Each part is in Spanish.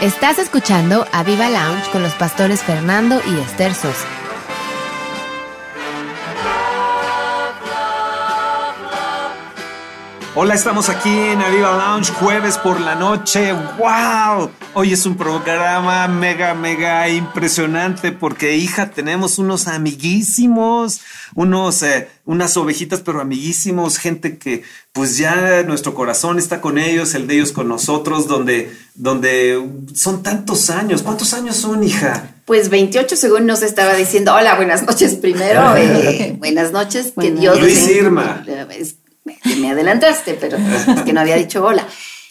Estás escuchando a Viva Lounge con los pastores Fernando y Esther Sosa. Hola, estamos aquí en Aviva Lounge, jueves por la noche. ¡Wow! Hoy es un programa mega, mega impresionante porque, hija, tenemos unos amiguísimos, unos, eh, unas ovejitas, pero amiguísimos, gente que, pues ya nuestro corazón está con ellos, el de ellos con nosotros, donde, donde son tantos años. ¿Cuántos años son, hija? Pues 28 según nos estaba diciendo. Hola, buenas noches primero. Eh, buenas noches. Que Dios Luis Irma me adelantaste, pero es que no había dicho hola.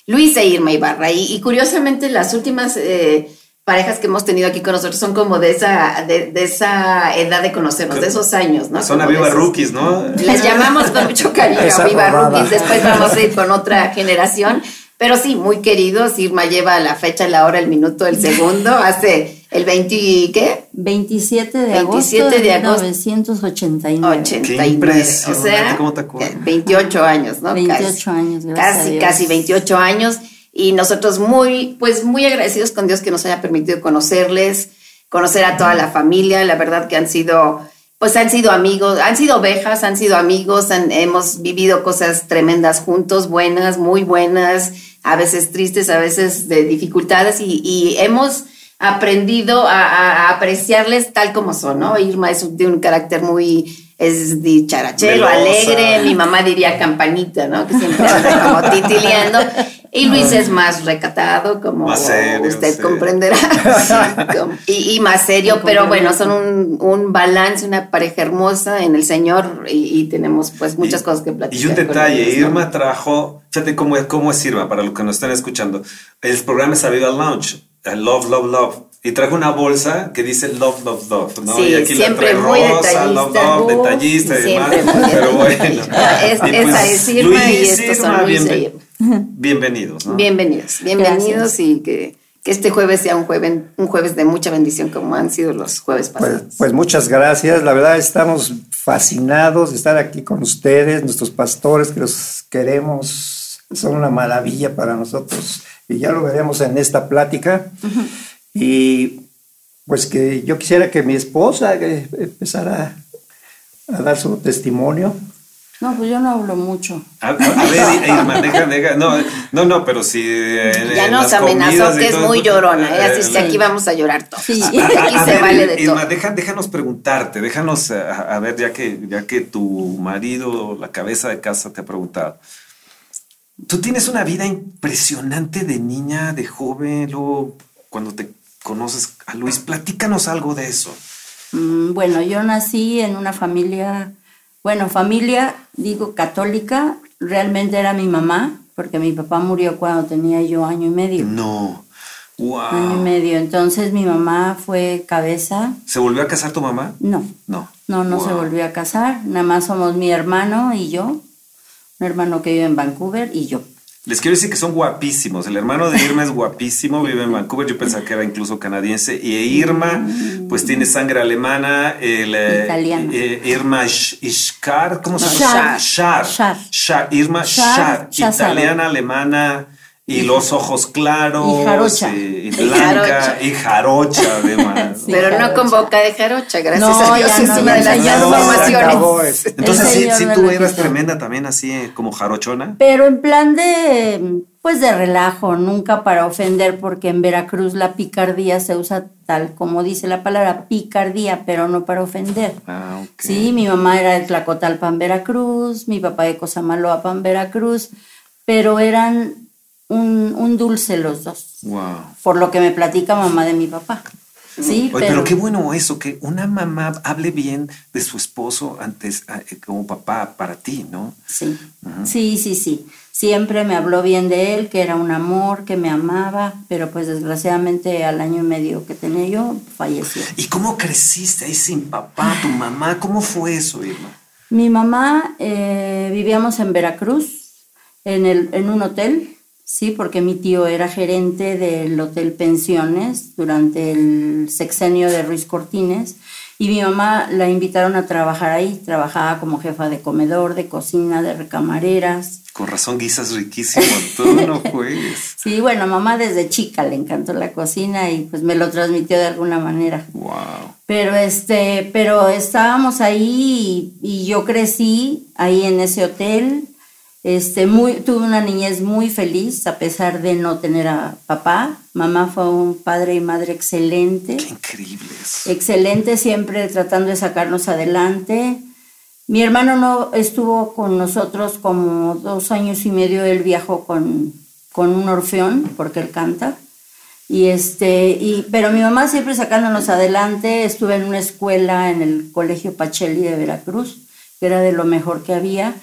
Luis e Irma Ibarra. Y, curiosamente las últimas eh, parejas que hemos tenido aquí con nosotros son como de esa, de, esa edad de conocernos, de esos años, ¿no? Son Aviva Rookies, ¿no? Les llamamos con mucho cariño Aviva Rookies, después vamos a ir con otra generación. Pero sí, muy queridos. Irma lleva la fecha, la hora, el minuto, el segundo. Hace el 20, ¿qué? 27 de 27 agosto de, de 1989. 89. o sea, ¿cómo te 28 años, ¿no? 28 años, gracias Casi, casi 28 años. Y nosotros muy, pues muy agradecidos con Dios que nos haya permitido conocerles, conocer a toda la familia. La verdad que han sido pues han sido amigos, han sido ovejas, han sido amigos, hemos vivido cosas tremendas juntos, buenas, muy buenas, a veces tristes, a veces de dificultades y, hemos aprendido a, apreciarles tal como son, ¿no? Irma es de un carácter muy es dicharachero, alegre, mi mamá diría campanita, ¿no? Que siempre anda como titileando. Y Luis es más recatado, como usted comprenderá, y, más serio, pero bueno, son un, balance, una pareja hermosa en el Señor y, tenemos pues muchas cosas que platicar. Y un detalle, Irma trajo, fíjate cómo, cómo es Irma, para los que nos están escuchando, el programa es Aviva Lounge, Love, Love, Love. Y trajo una bolsa que dice Love, Love, Love, ¿no? Sí, y aquí siempre la muy rosa, Love, Love, detallista y demás. Pero bueno. es, pues, esa es Irma y estos son Luis Irma. Bienvenidos, ¿no? Bienvenidos, bienvenidos y que, que, este jueves sea un jueves, un jueves de mucha bendición como han sido los jueves pues, pasados. Pues, muchas gracias, la verdad estamos fascinados de estar aquí con ustedes, nuestros pastores que los queremos, son una maravilla para nosotros y ya lo veremos en esta plática. Y pues que yo quisiera que mi esposa empezara a dar su testimonio. No, pues yo no hablo mucho. A, ver, Irma, deja, deja. No, no, no, pero si. ya nos amenazó que es muy llorona, ¿eh? así que aquí vamos a llorar todos. Sí. aquí se vale de Irma, Deja, déjanos preguntarte, déjanos, a, ver, ya que, ya que tu marido, la cabeza de casa, te ha preguntado. Tú tienes una vida impresionante de niña, de joven, luego cuando te conoces a Luis, platícanos algo de eso. Mm, bueno, yo nací en una familia bueno, familia, digo, católica, realmente era mi mamá, porque mi papá murió cuando tenía yo año y medio. No. Wow. Año y medio. Entonces mi mamá fue cabeza. ¿Se volvió a casar tu mamá? No. No. No, no se volvió a casar. Nada más somos mi hermano y yo. Un hermano que vive en Vancouver y yo. Les quiero decir que son guapísimos. El hermano de Irma es guapísimo, vive en Vancouver. Yo pensaba que era incluso canadiense. Y Irma, pues tiene sangre alemana. El, eh, Italiana. Eh, Irma Ishkar, ¿cómo se llama? Shar. Shar. Irma Shar. Italiana, alemana y los ojos claros. Y jarocha. Y, blanca. Y jarocha, además. Pero no con boca de jarocha, gracias a Dios. es una de las informaciones. Entonces, sí, sí tú eras tremenda también, así eh, como jarochona. Pero en plan de, pues de relajo, nunca para ofender, porque en Veracruz la picardía se usa tal como dice la palabra, picardía, pero no para ofender. Ah, ok. Sí, mi mamá era de Tlacotalpan, Veracruz, mi papá de Cosamaloapan, Veracruz, pero eran un, dulce los dos. Wow. Por lo que me platica mamá de mi papá. Sí, pero, qué bueno eso, que una mamá hable bien de su esposo antes eh, como papá para ti, ¿no? Sí, sí, sí, sí. Siempre me habló bien de él, que era un amor, que me amaba, pero pues desgraciadamente al año y medio que tenía yo, falleció. ¿Y cómo creciste ahí sin papá, tu mamá? ¿Cómo fue eso, Irma? Mi mamá, eh, vivíamos en Veracruz, en, el, en un hotel, Sí, porque mi tío era gerente del Hotel Pensiones durante el sexenio de Ruiz Cortines Y mi mamá la invitaron a trabajar ahí. Trabajaba como jefa de comedor, de cocina, de recamareras. Con razón guisas riquísimo, tú no juegues. Sí, bueno, mamá desde chica le encantó la cocina y pues me lo transmitió de alguna manera. Wow. Pero este, pero estábamos ahí y, y yo crecí ahí en ese hotel. Este, muy, tuve una niñez muy feliz a pesar de no tener a papá. Mamá fue un padre y madre excelente. Qué increíbles. Excelente, siempre tratando de sacarnos adelante. Mi hermano no estuvo con nosotros como dos años y medio. Él viajó con, con un orfeón porque él canta. Y este, y, pero mi mamá siempre sacándonos adelante. Estuve en una escuela en el Colegio Pacheli de Veracruz, que era de lo mejor que había.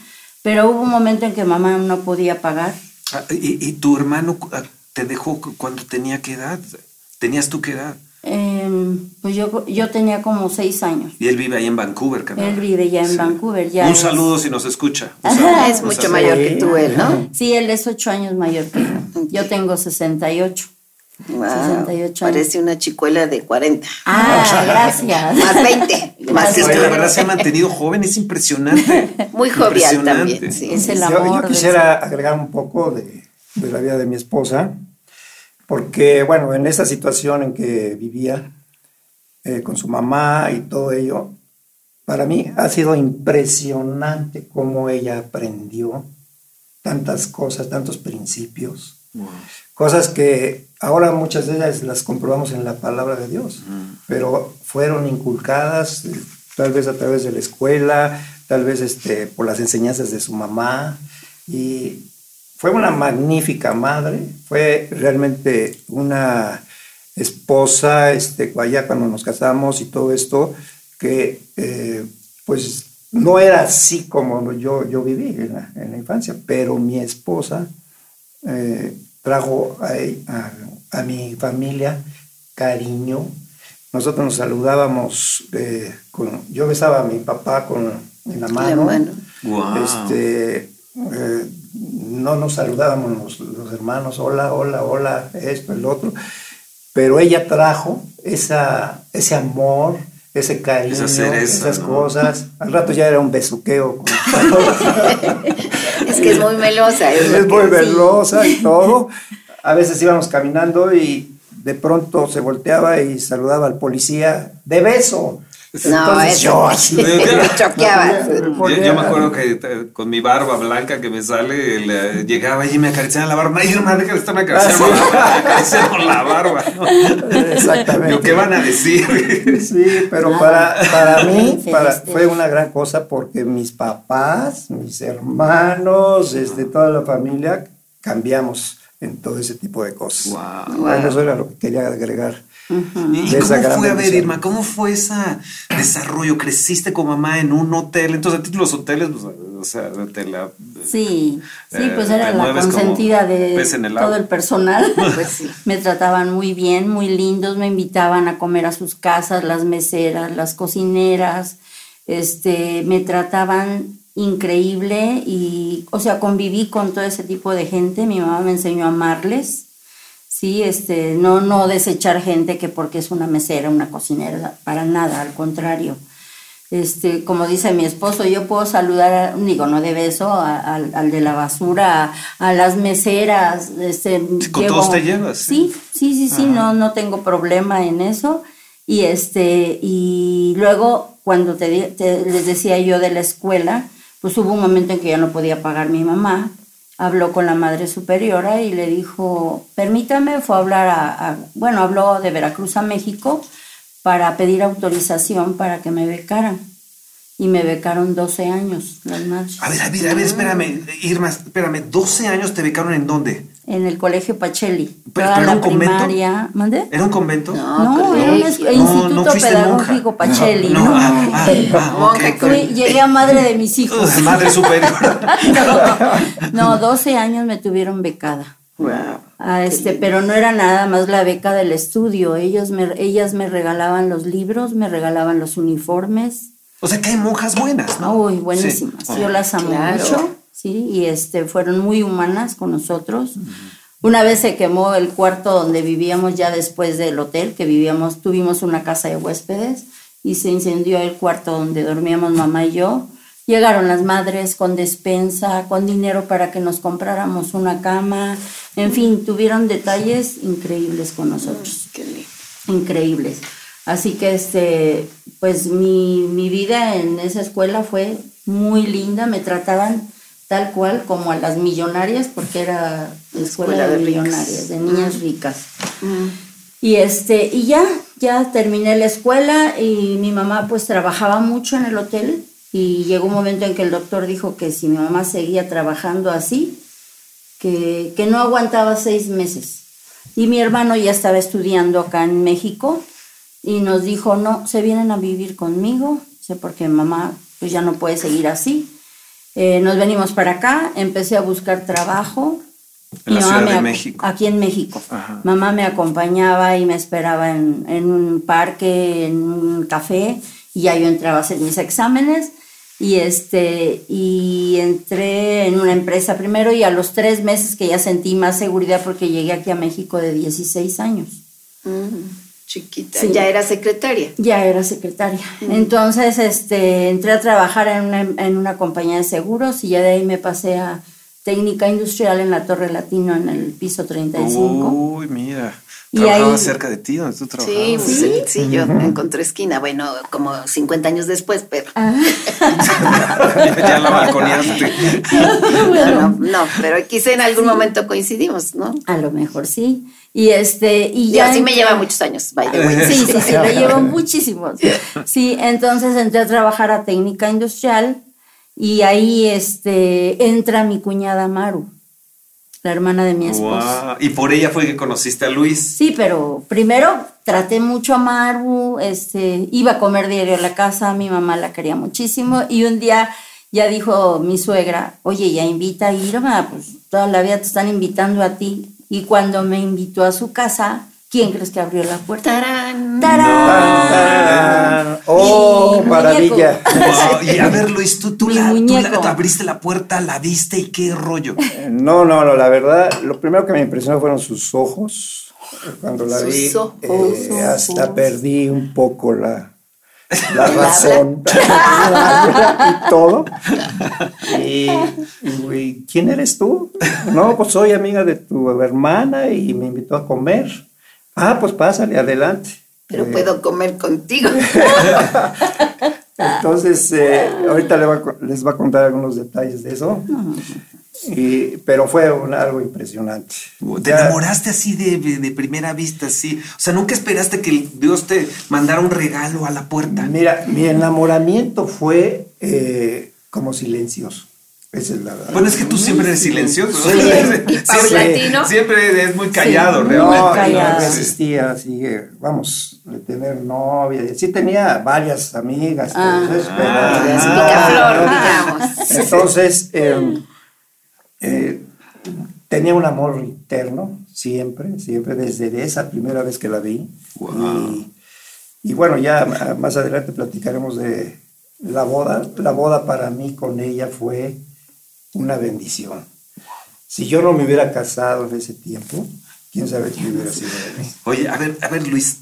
Pero hubo un momento en que mamá no podía pagar. Ah, ¿Y, y tu hermano ah, te dejó cu- cuando tenía qué edad? ¿Tenías tú qué edad? Eh, pues yo, yo tenía como seis años. Y él vive ahí en Vancouver, Canadá. Él vive ya en Sí. Vancouver. Ya Un es- saludo si nos escucha. Saludo, Es mucho saludo. mayor que tú, él, ¿no? Sí, él es ocho años mayor que yo. Yo tengo 68. Wow, 68 años. Parece una chicuela de 40. Ah, gracias. Más 20. Más Es que la verdad se ha mantenido joven, es impresionante. Muy jovial Impresionante. también, sí. Es el Yo- amor. Yo, quisiera agregar un poco de, de la vida de mi esposa, porque, bueno, en esa situación en que vivía eh, con su mamá y todo ello, para mí ha sido impresionante cómo ella aprendió tantas cosas, tantos principios, cosas que ahora muchas de ellas las comprobamos en la palabra de Dios, pero fueron inculcadas eh, tal vez a través de la escuela, tal vez este, por las enseñanzas de su mamá, y fue una magnífica madre, fue realmente una esposa, este, allá cuando nos casamos y todo esto, que eh, pues no era así como yo, yo viví en la, en la infancia, pero mi esposa eh, trajo a, a- a mi familia cariño. Nosotros nos saludábamos, eh, con, yo besaba a mi papá con, en la mano. mano. Wow. Este, eh, no nos saludábamos los, los hermanos, hola, hola, hola, esto, el otro, pero ella trajo esa, ese amor, ese cariño, Esa cereza, esas ¿no? cosas. Al rato ya era un besuqueo. con- Es que es muy melosa. Es, es muy velosa y todo. A veces íbamos caminando y de pronto se volteaba y saludaba al policía de beso. No, Entonces eso- yo así. Me choqueaba. Yo, yo me acuerdo que con mi barba blanca que me sale, el, eh, llegaba y me acariciaba la barba. Irma, deja de estarme acariciando, Ah, sí. la, barba, acariciando la barba. ¿no? Exactamente. ¿Qué van a decir? Sí, pero para, para mí para, de- fue una gran cosa porque mis papás, mis hermanos, este, toda la familia, cambiamos en todo ese tipo de cosas. Wow. Bueno, eso era lo que quería agregar. ¿Y esa cómo fue, a ver. Irma, cómo fue ese desarrollo? ¿Creciste con mamá en un hotel? Entonces, a ti los hoteles, pues, o sea, te la... Sí, sí, Eh, pues era la consentida de el todo el personal. Pues sí. Me trataban muy bien, muy lindos, me invitaban a comer a sus casas, las meseras, las cocineras, este, me trataban increíble y, o sea, conviví con todo ese tipo de gente. Mi mamá me enseñó a amarles, sí, este, no, no desechar gente que porque es una mesera, una cocinera, para nada, al contrario. Este, como dice mi esposo, yo puedo saludar, a- digo, no de beso, a- al, al de la basura, a, a las meseras. Este, con todos te llevas, sí. Sí, sí, sí, sí, no, no tengo problema en eso. Y este, y luego cuando te, te- les decía yo de la escuela, pues hubo un momento en que ya no podía pagar mi mamá. Habló con la madre superiora y le dijo, permítame, fue a hablar a, a- bueno, habló de Veracruz a México para pedir autorización para que me becaran. Y me becaron 12 años las madres. A ver, a ver, a ver, espérame, Irma, espérame, ¿12 años te becaron en dónde? En el colegio Pacheli. ¿Pero- Toda pero la un convento? primaria. ¿Mandé? ¿Era un convento? No, No, era un No, instituto no pedagógico monja. Pacheli. No, No, no, ah, ah, ah, Fui- llegué a madre de mis hijos. Madre superior. No, no, 12 años me tuvieron becada. Wow. Ah, este, pero no era nada más la beca del estudio. Ellos me, ellas me regalaban los libros, me regalaban los uniformes. O sea que hay monjas buenas, ¿no? Uy, buenísimas. Sí. Yo las amo Claro. mucho, sí, y este fueron muy humanas con nosotros. Una vez se quemó el cuarto donde vivíamos ya después del hotel, que vivíamos, tuvimos una casa de huéspedes y se incendió el cuarto donde dormíamos mamá y yo. Llegaron las madres con despensa, con dinero para que nos compráramos una cama. En fin, tuvieron detalles increíbles con nosotros. Increíbles. Así que este, pues mi, mi vida en esa escuela fue muy linda. Me trataban tal cual como a las millonarias, porque era escuela, Escuela de, millonarias, de niñas ricas. Mm. Y este, y ya, ya terminé la escuela y mi mamá pues trabajaba mucho en el hotel y llegó un momento en que el doctor dijo que si mi mamá seguía trabajando así, que, que no aguantaba seis meses. Y mi hermano ya estaba estudiando acá en México y nos dijo, no, se vienen a vivir conmigo, sé porque mamá pues ya no puede seguir así. Eh, nos venimos para acá, empecé a buscar trabajo. En la Ciudad de México. Aquí en México. Ajá. Mamá me acompañaba y me esperaba en, en un parque, en un café, y ya yo entraba a hacer mis exámenes. Y, este, y entré en una empresa primero y a los tres meses que ya sentí más seguridad porque llegué aquí a México de 16 años. Mm, Chiquita. Sí. Ya era secretaria. Ya era secretaria. Entonces, este, entré a trabajar en una, en una compañía de seguros y ya de ahí me pasé a técnica industrial en la Torre Latino en el piso 35. Uy, mira. Y Trabajaba ahí- cerca de ti, donde tú Sí, trabajabas. pues, sí, sí, yo encontré esquina, bueno, como 50 años después, pero Ah. ya, la balconeaste. no, no, no, pero quizá en algún momento coincidimos, ¿no? A lo mejor sí. Y este, y Y ya. así me lleva muchos años, by the way. Sí, sí, sí, le llevo muchísimos. Sí, entonces entré a trabajar a técnica industrial y ahí este, entra mi cuñada Maru, la hermana de mi esposo. Guau. Y por ella fue que conociste a Luis. Sí, pero primero traté mucho a Maru, este, iba a comer diario a la casa, mi mamá la quería muchísimo y un día ya dijo mi suegra, oye, ya invita a Irma, pues toda la vida te están invitando a ti. Y cuando me invitó a su casa, ¿quién crees que abrió la puerta? Tarán. ¡Tarán! ¡Tarán! ¡Oh, Mi maravilla! Y a ver, Luis, tú, tú, la, tú la- abriste la puerta, la viste y qué rollo. No, no, no, la verdad, lo primero que me impresionó fueron sus ojos. Cuando la Sus vi, ojos, eh, sus hasta ojos. perdí un poco la, la razón y todo. Y, y, ¿quién eres tú? No, pues soy amiga de tu hermana y me invitó a comer. Ah, pues pásale, adelante. Pero Eh, puedo comer contigo. Entonces, eh, ahorita les va a contar algunos detalles de eso. Y- pero fue un- algo impresionante. Te Ya- enamoraste así de, de- de primera vista, sí. O sea, nunca esperaste que Dios te mandara un regalo a la puerta. Mira, mi enamoramiento fue eh, como silencioso. Esa es la verdad. Bueno, es que tú siempre eres silencioso. ¿no? Sí. Y paulatino. Siempre, siempre es muy callado, Sí, realmente. no, callado. no resistía así, eh, vamos, de tener novia. Sí tenía varias amigas. Ah. entonces, pero- Las Ah. picaflor, digamos. Entonces, eh, eh, tenía un amor eterno, siempre, siempre, desde esa primera vez que la vi. Wow. Y, y bueno, ya más adelante platicaremos de la boda. La boda para mí con ella fue una bendición. Si yo no me hubiera casado en ese tiempo, quién sabe qué hubiera sido de mí. Oye, a ver, a ver, Luis,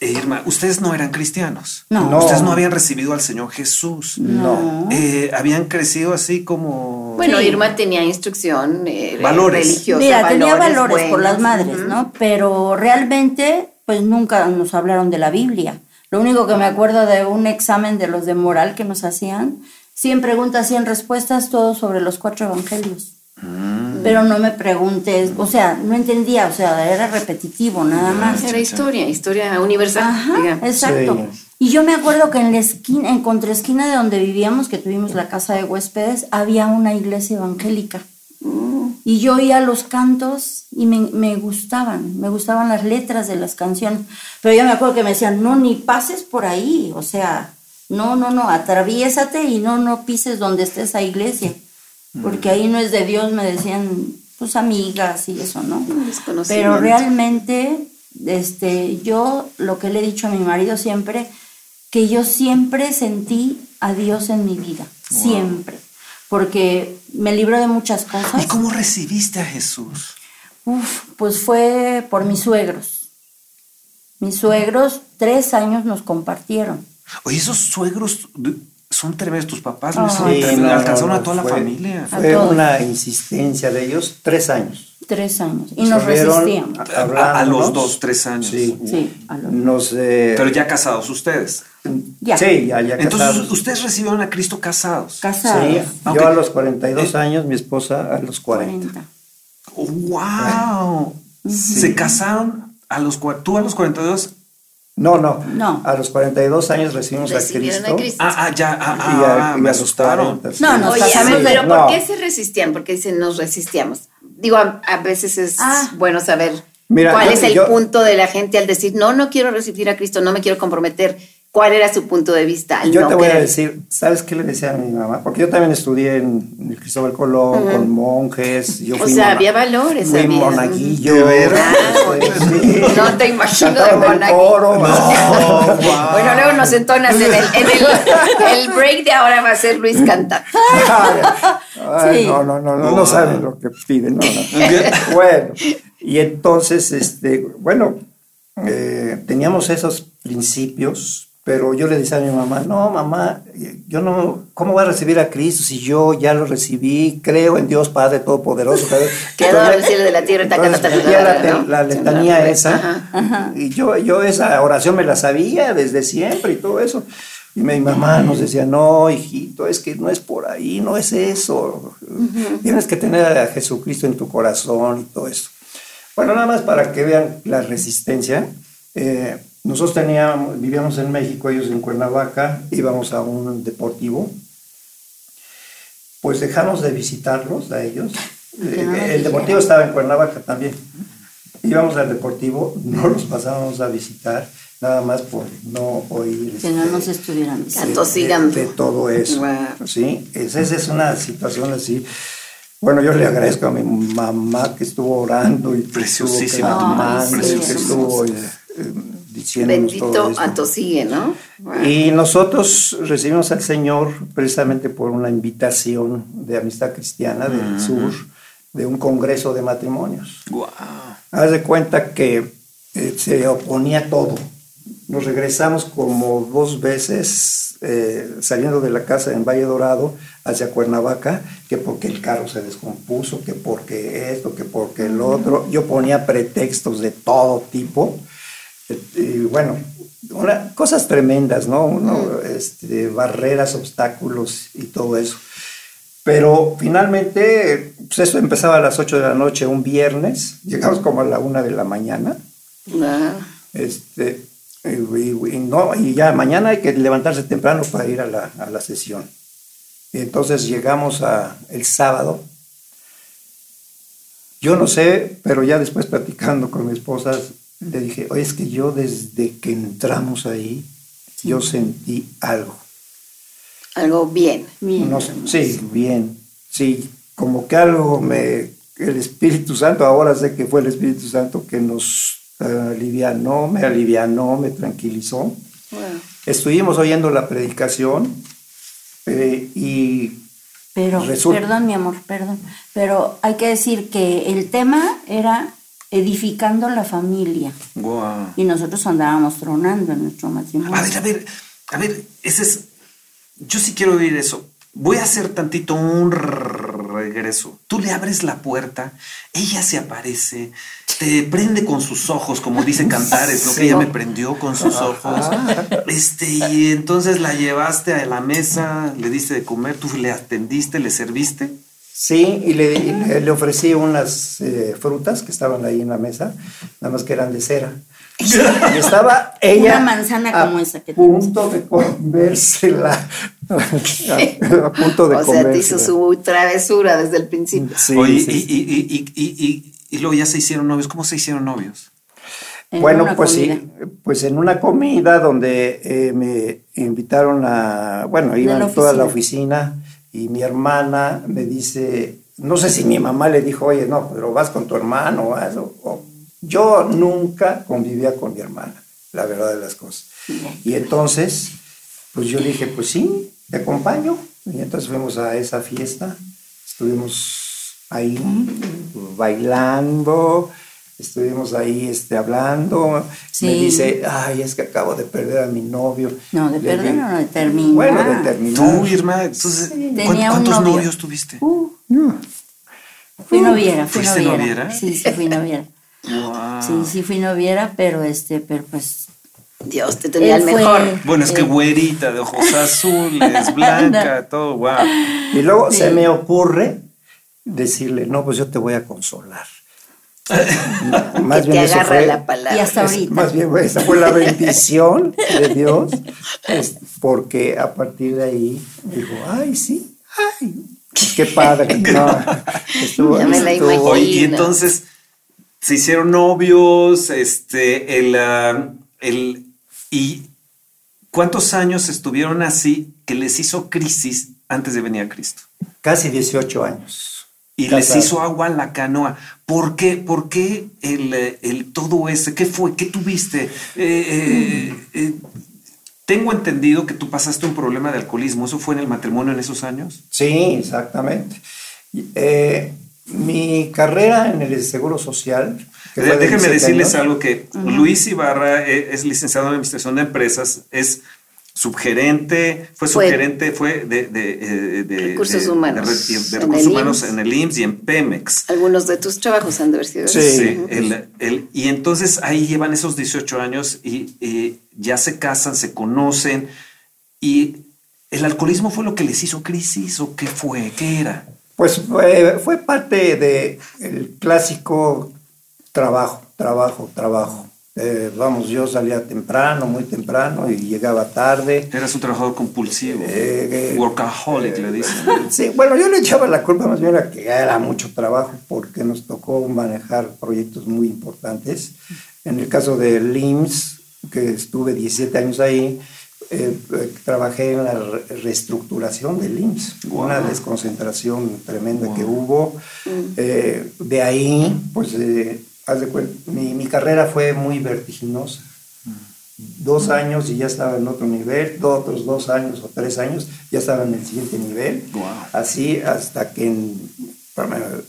eh, Irma, ustedes no eran cristianos. No. No. Ustedes no habían recibido al Señor Jesús. No. Eh, habían crecido así como. Bueno, Sí. Irma tenía instrucción eh, Valores. religiosa. Mira, tenía valores por las madres. ¿no? Pero realmente, pues nunca nos hablaron de la Biblia. Lo único que me acuerdo de un examen de los de moral que nos hacían, 100 preguntas, 100 respuestas, todo sobre los cuatro evangelios. Mm. Pero no me preguntes, o sea, no entendía, o sea, era repetitivo nada más. Era historia, historia universal. Ajá, digamos. exacto. Sí. Y yo me acuerdo que en la esquina, en contraesquina de donde vivíamos, que tuvimos la casa de huéspedes, había una iglesia evangélica. Y yo oía los cantos y me, me gustaban, me gustaban las letras de las canciones. Pero yo me acuerdo que me decían, no, ni pases por ahí, o sea, no, no, no, atraviésate y no, no pises donde esté esa iglesia. Porque ahí no es de Dios, me decían, pues amigas y eso, ¿no? Pero realmente, este, yo lo que le he dicho a mi marido siempre, que yo siempre sentí a Dios en mi vida, siempre, porque me libró de muchas ¿Y cosas. cómo recibiste a Jesús? Uf, pues fue por mis suegros. Mis suegros tres años nos compartieron. Oye, esos suegros son tremendos. Tus papás son Sí, tremendos, no, alcanzaron no, a toda la fue- familia. Fue una insistencia de ellos, tres años. Tres años. Y nos resistíamos. A- a los dos, tres años. Sí. Sí, a lo- Nos, eh, Pero ya casados ustedes. Ya. Sí, ya, ya Entonces, casados. ustedes recibieron a Cristo casados. casados. Sí, yo a los 42 Eh, años, mi esposa a los 40. 40. ¡Wow! Se casaron a los tú a los 42. No, no, No. A los 42 años recibimos a Cristo. a Cristo. Ah, ah, ya, ah, y a, ah, y me los asustaron. 40, sí. No, nos Oye, a casamos ver, de- pero no. ¿por qué se resistían? Porque dicen nos resistíamos. Digo, a, a veces es Ah. bueno saber Mira, cuál yo- es el yo- punto de la gente al decir, no, no quiero recibir a Cristo, no me quiero comprometer. ¿Cuál era su punto de vista? al Yo no te voy a decir, ¿sabes qué le decía a mi mamá? Porque yo también estudié en el Cristóbal Colón con monjes. Yo O sea, mona- había valores, Fui había- monaguillo. ¿De este, sí. No te imagino de monaguillo. coro. Bueno, luego nos entonas en el, en el, el break de ahora va a ser Luis cantando. Ay, Sí. No, no, no, no, no saben lo que piden. No, no. bueno, y entonces, este, bueno, eh, teníamos esos principios, pero yo le decía a mi mamá, no, mamá, yo no, ¿cómo voy a recibir a Cristo si yo ya lo recibí? Creo en Dios Padre Todopoderoso. Creador del cielo de la tierra, Entonces, metía la, te- la letanía esa, Ajá. y yo, yo esa oración me la sabía desde siempre y todo eso. Y mi mamá nos decía, no, hijito, es que no es por ahí, no es eso. Tienes que tener a Jesucristo en tu corazón y todo eso. Bueno, nada más para que vean la resistencia. eh, nosotros teníamos, vivíamos en México, ellos en Cuernavaca, íbamos a un deportivo. Pues dejamos de visitarlos a ellos. Que Eh, el deportivo estaba en Cuernavaca también. Íbamos al deportivo, no los pasábamos a visitar, nada más por no oír. Que no este, nos estuvieran de-. De, de todo eso. Wow. Sí, esa, esa es una situación así. Bueno, yo le agradezco a mi mamá que estuvo orando y que Ay, sí, que estuvo eh, eh, Bendito esto. atosigue, ¿no? Wow. Y nosotros recibimos al Señor precisamente por una invitación de Amistad Cristiana del Sur, de un congreso de matrimonios. Wow. Haz de cuenta que eh, se oponía a todo. Nos regresamos como dos veces eh, saliendo de la casa en Valle Dorado hacia Cuernavaca, que porque el carro se descompuso, que porque esto, que porque el otro. Yo ponía pretextos de todo tipo. Eh, Y bueno, una- cosas tremendas, ¿no? Uno, este, barreras, obstáculos y todo eso. Pero finalmente, pues eso empezaba a las 8 de la noche un viernes, llegamos como a la 1 de la mañana, este, y, y- y no, y ya mañana hay que levantarse temprano para ir a la, a la sesión. Y entonces llegamos a, el sábado. Yo no sé, pero ya después platicando con mi esposa, le dije, oye, es que yo desde que entramos ahí, yo sentí algo. Algo bien. Bien. No sí, bien. Sí, como que algo me. El Espíritu Santo, ahora sé que fue el Espíritu Santo que nos alivianó, me alivianó, me tranquilizó. Wow. Estuvimos oyendo la predicación eh, y Pero, Resulta- perdón, mi amor, perdón. Pero hay que decir que el tema era edificando la familia. Wow. Y nosotros andábamos tronando en nuestro matrimonio. A ver, a ver, a ver, ese es. Yo sí quiero oír eso. Voy a hacer tantito un regreso. Tú le abres la puerta, ella se aparece, te prende con sus ojos, como dice Cantares, ¿no? Que ella me prendió con sus ojos. Este, y entonces la llevaste a la mesa, le diste de comer, tú le atendiste, le serviste. Sí, y le, y le- le ofrecí unas eh, frutas que estaban ahí en la mesa, nada más que eran de cera. Y estaba ella Una manzana a como esa que punto de comérsela. a, a punto de O sea, te hizo comérsela. su travesura desde el principio. Sí, Oye, sí, y, y, y, y, y, y- y luego ya se hicieron novios. ¿Cómo se hicieron novios? En Bueno, pues comida. sí, pues en una comida donde eh, me invitaron a, bueno, iban la toda la oficina. Y mi hermana me dice, no sé si mi mamá le dijo, oye, no, pero vas con tu hermano o algo. O- yo nunca convivía con mi hermana, la verdad de las cosas. Y entonces, pues yo dije, pues sí, te acompaño. Y entonces fuimos a esa fiesta, estuvimos ahí bailando, estuvimos ahí este, hablando. Sí. Me dice, ay, es que acabo de perder a mi novio. No, de Le perder digo, no, de terminar. Bueno, de terminar. Tú, Irma, entonces, ¿cuán- Tenía un ¿cuántos novio. novios tuviste? Uh, fui noviera, fui ¿Fuiste noviera. noviera? Sí, sí, fui noviera. Wow. Sí, sí, fui noviera, pero este, pero pues. Dios te tenía el fue- mejor. Bueno, es que eh, güerita, de ojos azules, blanca, todo, wow. Y luego se me ocurre decirle, no, pues yo te voy a consolar. Más que te agarra la palabra. Y hasta es- ahorita. Más bien, güey, esa fue la bendición de Dios, es porque a partir de ahí dijo, ay, sí, ay, qué padre. No, estuvo, Ya me la estuvo- imagino. Oye, y entonces se hicieron novios, este, el, ah, el, y ¿cuántos años estuvieron así que les hizo crisis antes de venir a Cristo? Casi 18 años. Y les hizo agua en la canoa. ¿Por qué? ¿Por qué el, eh, el todo ese? ¿Qué fue? ¿Qué tuviste? Eh, eh, eh, tengo entendido que tú pasaste un problema de alcoholismo. ¿Eso fue en el matrimonio en esos años? Sí, exactamente. Eh, mi carrera en el Seguro Social. Déjenme 17 decirles años, algo que Luis Ibarra es licenciado en Administración de Empresas, es subgerente, fue subgerente, fue de, de, eh, de- Recursos de- humanos de, re- de en recursos el humanos IMSS. en el IMSS y en Pemex. Algunos de tus trabajos han de haber sido Sí. Sí, Ujú. el- el- y entonces ahí llevan esos 18 años y eh, ya se casan, se conocen y el alcoholismo fue lo que les hizo crisis o qué fue, qué era. Pues fue, fue parte del el clásico trabajo, trabajo, trabajo. Eh, vamos, yo salía temprano, muy temprano y llegaba tarde. Eras un trabajador compulsivo, Eh, eh, workaholic le dicen. Sí, bueno, yo le echaba la culpa más bien a que era mucho trabajo porque nos tocó manejar proyectos muy importantes. En el caso del IMSS, que estuve 17 años ahí, eh, eh, trabajé en la re- reestructuración del IMSS, Wow. una desconcentración tremenda que hubo. Eh, de ahí, pues, eh, haz de cuen- mi, mi carrera fue muy vertiginosa dos años y ya estaba en otro nivel, otros dos años o tres años ya estaba en el siguiente nivel. Wow. Así hasta que en,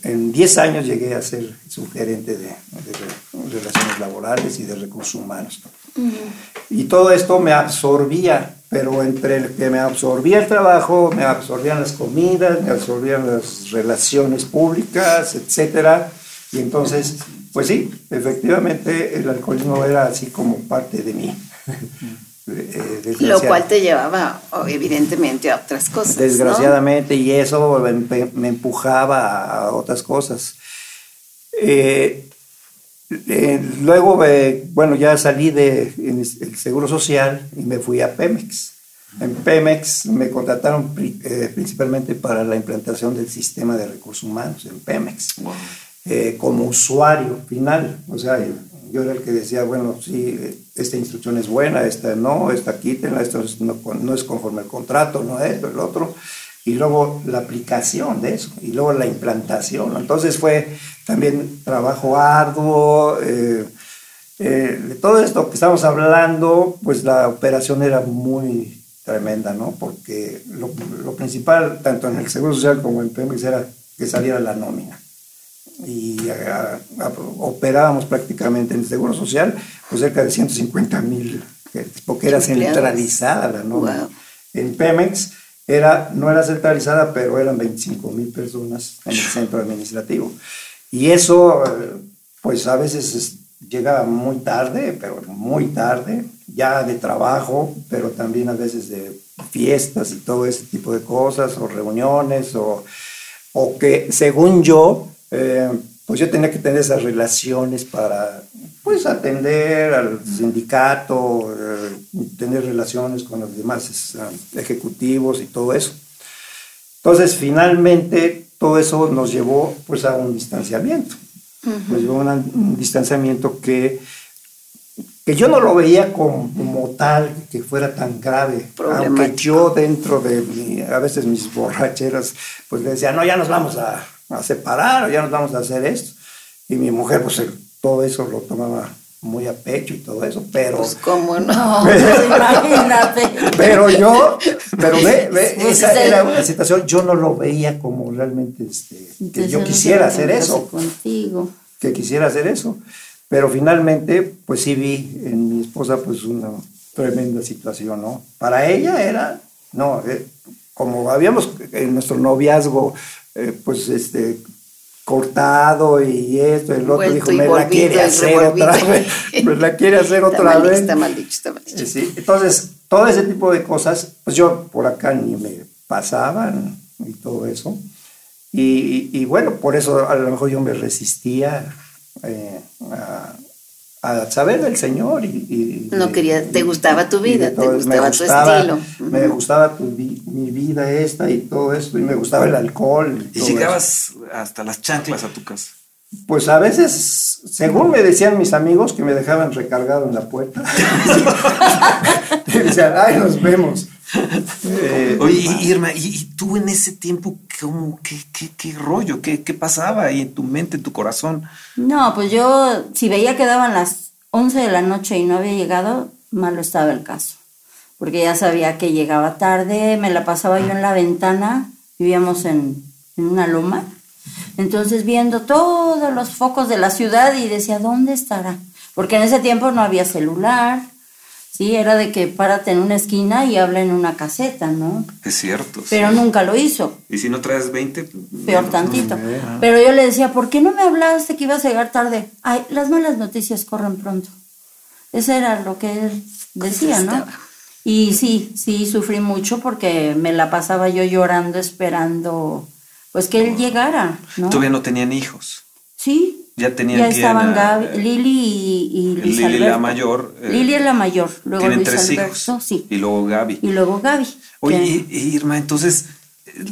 en 10 años llegué a ser subgerente de, de relaciones laborales y de recursos humanos. Y todo esto me absorbía, pero entre el que me absorbía el trabajo, me absorbían las comidas, me absorbían las relaciones públicas, etcétera. Y entonces, pues sí, efectivamente el alcoholismo era así como parte de mí. Eh, Lo desgraciad- cual te llevaba, oh, evidentemente, a otras cosas. ¿no? Desgraciadamente, y eso me, empujaba a otras cosas. Eh, eh, luego, eh, bueno, ya salí del Seguro Social y me fui a Pemex. En Pemex me contrataron pri- eh, principalmente para la implantación del sistema de recursos humanos en Pemex, eh, como usuario final. O sea, yo era el que decía, bueno, sí, esta instrucción es buena, esta no, esta quítenla, esto es- no, es conforme al contrato, no esto, el otro. Y luego la aplicación de eso, y luego la implantación. Entonces fue también trabajo arduo. eh, eh, de todo esto que estamos hablando, pues la operación era muy tremenda, ¿no? Porque lo, lo principal, tanto en el Seguro Social como en Pemex, era que saliera la nómina. Y a- a- operábamos prácticamente en el Seguro Social, pues cerca de 150 mil, porque era Empleados. centralizada la nómina. Wow. En Pemex era, no era centralizada, pero eran 25 mil personas en el centro administrativo. Y eso, pues a veces es- llegaba muy tarde, pero muy tarde, ya de trabajo, pero también a veces de fiestas y todo ese tipo de cosas, o reuniones, o, o que según yo, eh, pues yo tenía que tener esas relaciones para, pues atender al sindicato, eh, tener relaciones con los demás eh, ejecutivos y todo eso. Entonces, finalmente, todo eso nos llevó pues a un distanciamiento. Nos llevó a un distanciamiento que, que yo no lo veía como, como tal, que fuera tan grave. Aunque yo dentro de mi- a veces mis borracheras, pues le decía, no, ya nos vamos a, a separar, o ya nos vamos a hacer esto. Y mi mujer, pues el- todo eso lo tomaba muy a pecho y todo eso, pero... Pues, ¿cómo no? No, pues, imagínate. Pero yo, pero ve, ve, Pues, esa era una situación, yo no lo veía como realmente este, que yo quisiera hacer eso. Contigo. que quisiera hacer eso. Pero finalmente, pues sí vi en mi esposa pues una tremenda situación, ¿no? Para ella era, no, eh, como habíamos en nuestro noviazgo, eh, pues este, cortado y esto, el otro dijo, me la quiere hacer otra vez, me la quiere hacer otra vez. Está mal dicho, está mal dicho. Sí, entonces, todo ese tipo de cosas, pues yo por acá ni me pasaban y todo eso. Y, y bueno, por eso a lo mejor yo me resistía eh, a, a, saber del Señor. Y, y no quería, te gustaba tu vida, todo, te gustaba, gustaba, tu estilo. Me gustaba tu, mi vida esta y todo esto, y me gustaba el alcohol. Y, llegabas eso. hasta las chanclas a tu casa. Pues a veces, según me decían mis amigos, que me dejaban recargado en la puerta. y decían, ay, nos vemos. Eh, Oye, Irma, ¿y, ¿y, tú en ese tiempo cómo, qué, qué, qué rollo? ¿Qué, ¿Qué, pasaba ahí en tu mente, en tu corazón? No, pues yo, si veía que daban las 11 de la noche y no había llegado, malo estaba el caso. Porque ya sabía que llegaba tarde, me la pasaba yo en la ventana, vivíamos en, en una loma. Entonces viendo todos los focos de la ciudad y decía, ¿dónde estará? Porque en ese tiempo no había celular, Sí, era de que párate en una esquina y habla en una caseta, ¿no? Es cierto. Pero sí. nunca lo hizo. Y si no traes 20, peor tantito. No Pero yo le decía, ¿por qué no me hablaste que ibas a llegar tarde? Ay, las malas noticias corren pronto. Eso era lo que él decía, ¿no? Y sí, sí, sufrí mucho porque me la pasaba yo llorando, esperando, pues que él llegara, ¿no? Todavía no tenían hijos. Sí, ya tenían ya estaban Gaby, Lili y, y Luis Lili Alberto. la mayor. Eh, Lili es la mayor, luego tienen Luis tres Alberto, hijos. sí. Y luego Gaby. Y luego Gaby. Oye, que... Irma, entonces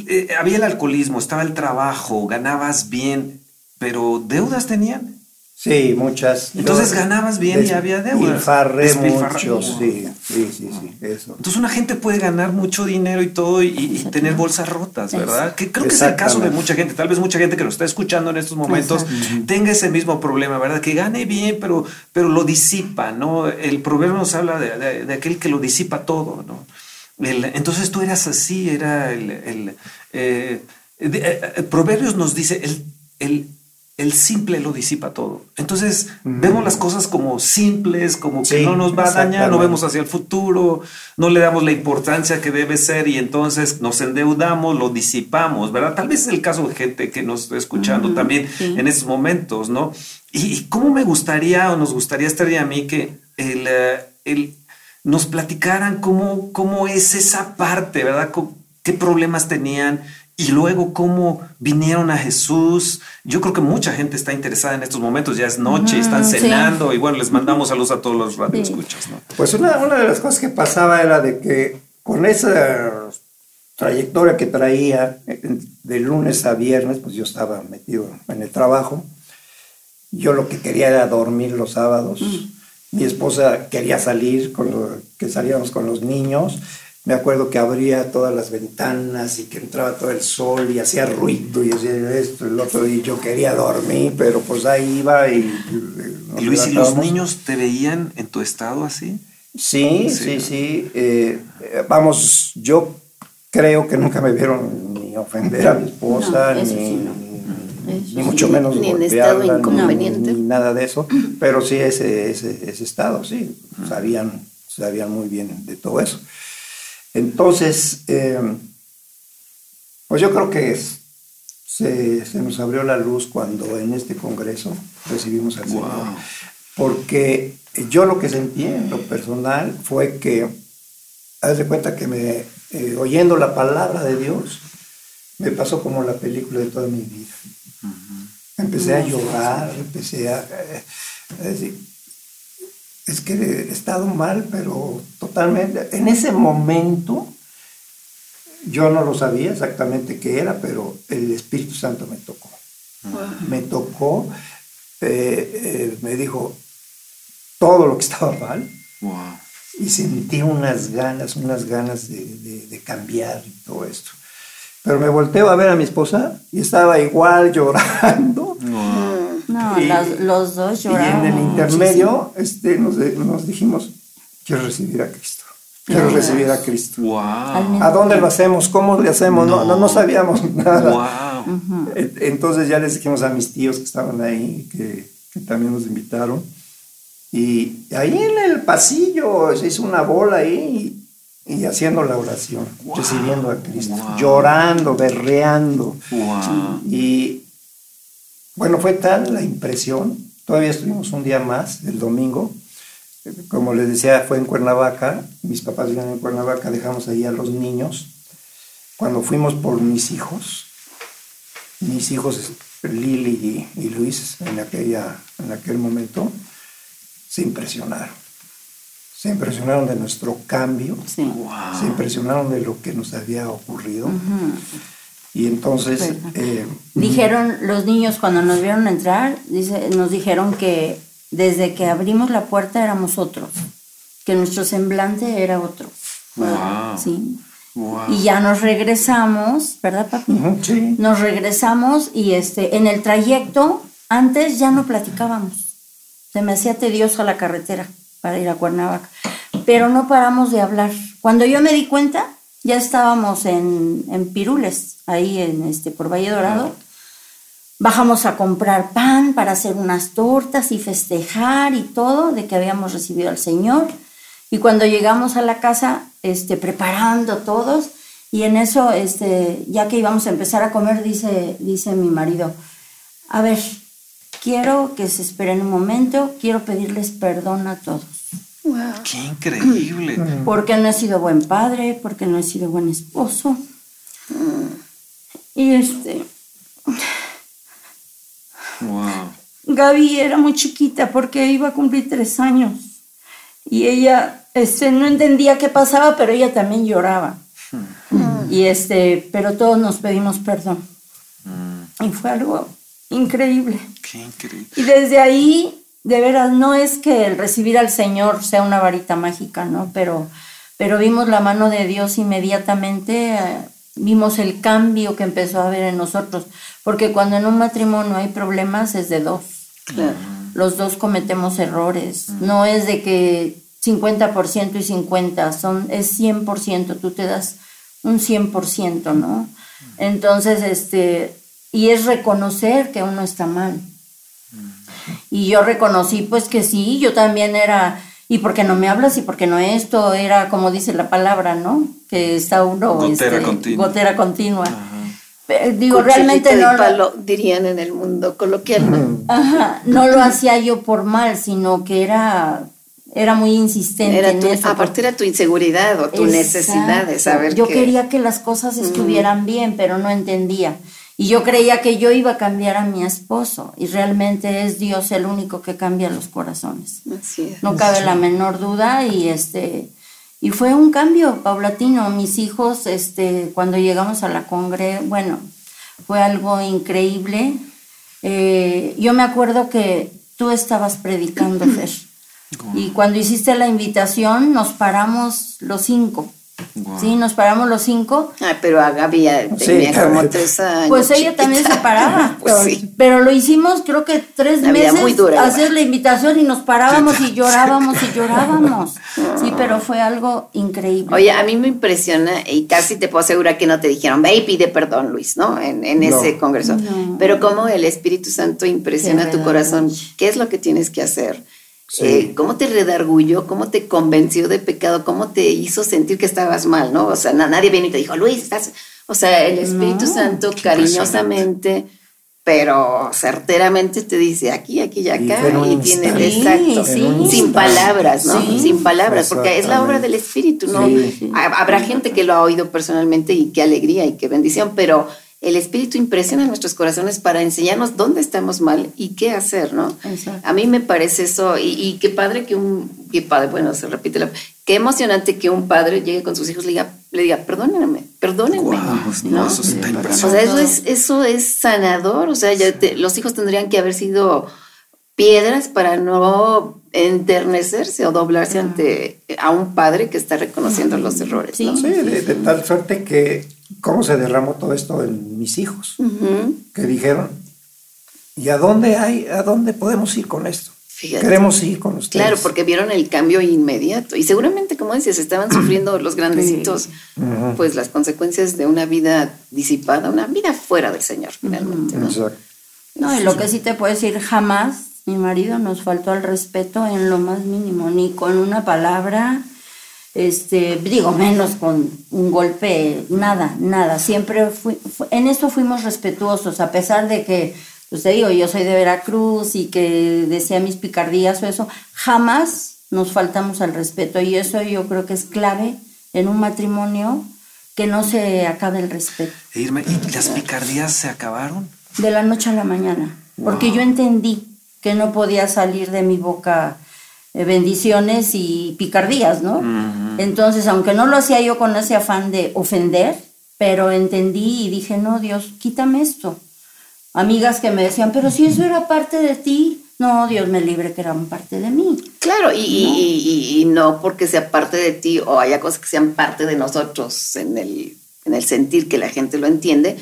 eh, había el alcoholismo, estaba el trabajo, ganabas bien, pero ¿deudas tenían? Sí, muchas. Entonces ganabas bien y había deudas. Despilfarré mucho, sí, sí, sí, sí, eso. Entonces una gente puede ganar mucho dinero y todo y, y tener bolsas rotas, ¿verdad? Que creo que es el caso de mucha gente. Tal vez mucha gente que lo está escuchando en estos momentos tenga ese mismo problema, ¿verdad? Que gane bien, pero, pero lo disipa, ¿no? El proverbio nos habla de, de, de aquel que lo disipa todo, ¿no? El, entonces tú eras así, era el... el eh, de, Proverbios nos dice, el, el el simple lo disipa todo. Entonces mm. vemos las cosas como simples, como que sí, no nos va a dañar, no vemos hacia el futuro, no le damos la importancia que debe ser y entonces nos endeudamos, lo disipamos, ¿verdad? Tal vez es el caso de gente que nos está escuchando mm, también sí. en estos momentos, ¿no? Y, y, cómo me gustaría o nos gustaría estar a mí que el, uh, el, nos platicaran cómo, cómo es esa parte, ¿verdad? ¿Qué problemas tenían? Y luego cómo vinieron a Jesús. Yo creo que mucha gente está interesada en estos momentos, ya es noche, están cenando sí. y bueno, les mandamos saludos a todos los radioescuchas. ¿no? Pues una, una, de las cosas que pasaba era de que con esa trayectoria que traía de lunes a viernes, pues yo estaba metido en el trabajo. Yo lo que quería era dormir los sábados. -huh. Mi esposa quería salir, con lo, que salíamos con los niños me acuerdo que abría todas las ventanas y que entraba todo el sol y hacía ruido y hacía esto, el otro, y yo quería dormir, pero pues ahí iba y... y Luis, ¿y los niños te veían en tu estado así? Sí, sí, sí. sí. Eh, vamos, yo creo que nunca me vieron ni ofender a mi esposa, no, ni, sí, no. ni, ni, mucho menos ni en estado inconveniente. Ni, ni, nada de eso, pero sí ese, ese, ese estado, sí, sabían, sabían muy bien de todo eso. Entonces, eh, pues yo creo que es, se, se, nos abrió la luz cuando en este congreso recibimos al Señor. Wow. Porque yo lo que sentí en lo personal fue que, haz de cuenta que me, eh, oyendo la palabra de Dios, me pasó como la película de toda mi vida. Uh -huh. Empecé a llorar, empecé a, a decir, es que he estado mal, pero totalmente. En ese momento, yo no lo sabía exactamente qué era, pero el Espíritu Santo me tocó. Wow. Me tocó, eh, eh, me dijo todo lo que estaba mal. Wow. Y sentí unas ganas, unas ganas de, de, de, cambiar y todo esto. Pero me volteo a ver a mi esposa y estaba igual llorando. Wow. No, y, las, los dos lloraron. Y en el intermedio este, nos, nos, dijimos, quiero recibir a Cristo. quiero recibir a Cristo. Wow. ¿A dónde lo hacemos? ¿Cómo le hacemos? No, no, no sabíamos nada. Wow. Entonces ya les dijimos a mis tíos que estaban ahí, que, que también nos invitaron. Y ahí en el pasillo se hizo una bola ahí y, y haciendo la oración, recibiendo a Cristo, Wow. llorando, berreando. Wow. Y bueno, fue tal la impresión. Todavía estuvimos un día más, el domingo. Como les decía, fue en Cuernavaca. Mis papás vivían en Cuernavaca, dejamos ahí a los niños. Cuando fuimos por mis hijos, mis hijos Lili y, y Luis en, aquella, en aquel momento, se impresionaron. Se impresionaron de nuestro cambio, Sí. se impresionaron de lo que nos había ocurrido. Y entonces, eh, Dijeron los niños cuando nos vieron entrar, dice, nos dijeron que desde que abrimos la puerta éramos otros, que nuestro semblante era otro. Wow. Sí. Wow. Y ya nos regresamos, ¿verdad, papi? ujú, sí, Nos regresamos y este, en el trayecto, antes ya no platicábamos. Se me hacía tediosa la carretera para ir a Cuernavaca. Pero no paramos de hablar. Cuando yo me di cuenta, ya estábamos en, en Pirules, ahí en este, por Valle Dorado. Bajamos a comprar pan para hacer unas tortas y festejar y todo de que habíamos recibido al Señor. Y cuando llegamos a la casa, este, preparando todos, y en eso, este, ya que íbamos a empezar a comer, dice, dice mi marido, a ver, quiero que se esperen un momento, quiero pedirles perdón a todos. Wow. Qué increíble. Porque no he sido buen padre, porque no he sido buen esposo. Y este, Wow. Gaby era muy chiquita porque iba a cumplir tres años. Y ella este, no entendía qué pasaba, pero ella también lloraba. Y este, pero todos nos pedimos perdón. Y fue algo increíble. Qué increíble. Y desde ahí, de veras, no es que el recibir al Señor sea una varita mágica, ¿no? Pero, pero vimos la mano de Dios inmediatamente, eh, vimos el cambio que empezó a haber en nosotros, porque cuando en un matrimonio hay problemas es de dos. Claro. Los dos cometemos errores, no es de que 50% y 50, son, es 100%, tú te das un 100%, ¿no? Entonces, este, y es reconocer que uno está mal. Y yo reconocí pues que sí, yo también era, ¿y por qué no me hablas? ¿Y por qué no esto? Era como dice la palabra, ¿no? Que está uno... Gotera este, continua. Gotera continua. Pe- Digo, Cuchillito realmente no... lo- palo, dirían en el mundo coloquial. Ajá, no lo hacía yo por mal, sino que era, era muy insistente Era en tu, eso. aparte era tu inseguridad o tu Exacto. necesidad de saber Yo que quería que las cosas estuvieran bien, pero no entendía. Y yo creía que yo iba a cambiar a mi esposo. Y realmente es Dios el único que cambia los corazones. Así es. No cabe la menor duda. Y este. Y fue un cambio paulatino. Mis hijos, este, cuando llegamos a la congre, bueno, fue algo increíble. Eh, yo me acuerdo que tú estabas predicando, Fer. Y cuando hiciste la invitación, nos paramos los cinco. Wow. Sí, nos paramos los cinco. Ay, pero a Gaby ya tenía Sí, como tres años. Pues ella también se chiquita. paraba. pues pero, sí. pero lo hicimos creo que tres La vida meses muy dura, hacer la invitación y nos parábamos y llorábamos y llorábamos. Sí, pero fue algo increíble. Oye, a mí me impresiona y casi te puedo asegurar que no te dijeron, ve y pide perdón, Luis, ¿no? En, en No. ese congreso. No. Pero cómo el Espíritu Santo impresiona Qué tu corazón, redarguye. qué es lo que tienes que hacer. Sí. Eh, ¿Cómo te redargulló? ¿Cómo te convenció de pecado? ¿Cómo te hizo sentir que estabas mal? ¿no? O sea, na- nadie vino y te dijo, Luis, estás... O sea, el Espíritu No, Santo cariñosamente, pero certeramente te dice aquí, aquí y acá. Y, tiene exacto. Sí, sí. Sin palabras, ¿no? Sí. Sin palabras, porque es la obra del Espíritu, ¿no? Habrá gente que lo ha oído personalmente y qué alegría y qué bendición, pero el Espíritu impresiona nuestros corazones para enseñarnos dónde estamos mal y qué hacer, ¿no? Exacto. A mí me parece eso, y, y qué padre que un, qué padre, bueno, se repite la, qué emocionante que un padre llegue con sus hijos y le diga, le diga, perdónenme, perdónenme. Wow, ¿no? eso está O sea, eso es, eso es sanador, o sea, ya te- los hijos tendrían que haber sido piedras para no enternecerse o doblarse ante a un padre que está reconociendo los errores, Sí. ¿no? Sí, de, de tal suerte que cómo se derramó todo esto en mis hijos, Ujú. que dijeron, ¿y a dónde hay, a dónde podemos ir con esto? Fíjate. Queremos ir con ustedes. Claro, porque vieron el cambio inmediato. Y seguramente, como dices, estaban sufriendo los grandecitos, pues las consecuencias de una vida disipada, una vida fuera del Señor, finalmente. ¿no? Exacto. No, y lo que sí te puedo decir, jamás mi marido nos faltó al respeto en lo más mínimo, ni con una palabra, este, digo, menos con un golpe, nada, nada. Siempre fui, fu- en eso fuimos respetuosos, a pesar de que, pues te digo, yo soy de Veracruz y que decía mis picardías o eso, jamás nos faltamos al respeto y eso yo creo que es clave en un matrimonio que no se acabe el respeto E ¿y las picardías se acabaron? de la noche a la mañana, porque yo entendí que no podía salir de mi boca bendiciones y picardías, ¿no? Entonces, aunque no lo hacía yo con ese afán de ofender, pero entendí y dije, no, Dios, quítame esto. Amigas que me decían, pero si eso era parte de ti, no, Dios me libre que eran parte de mí. Claro, y, y- y- y no porque sea parte de ti o haya cosas que sean parte de nosotros en el, en el sentir que la gente lo entiende,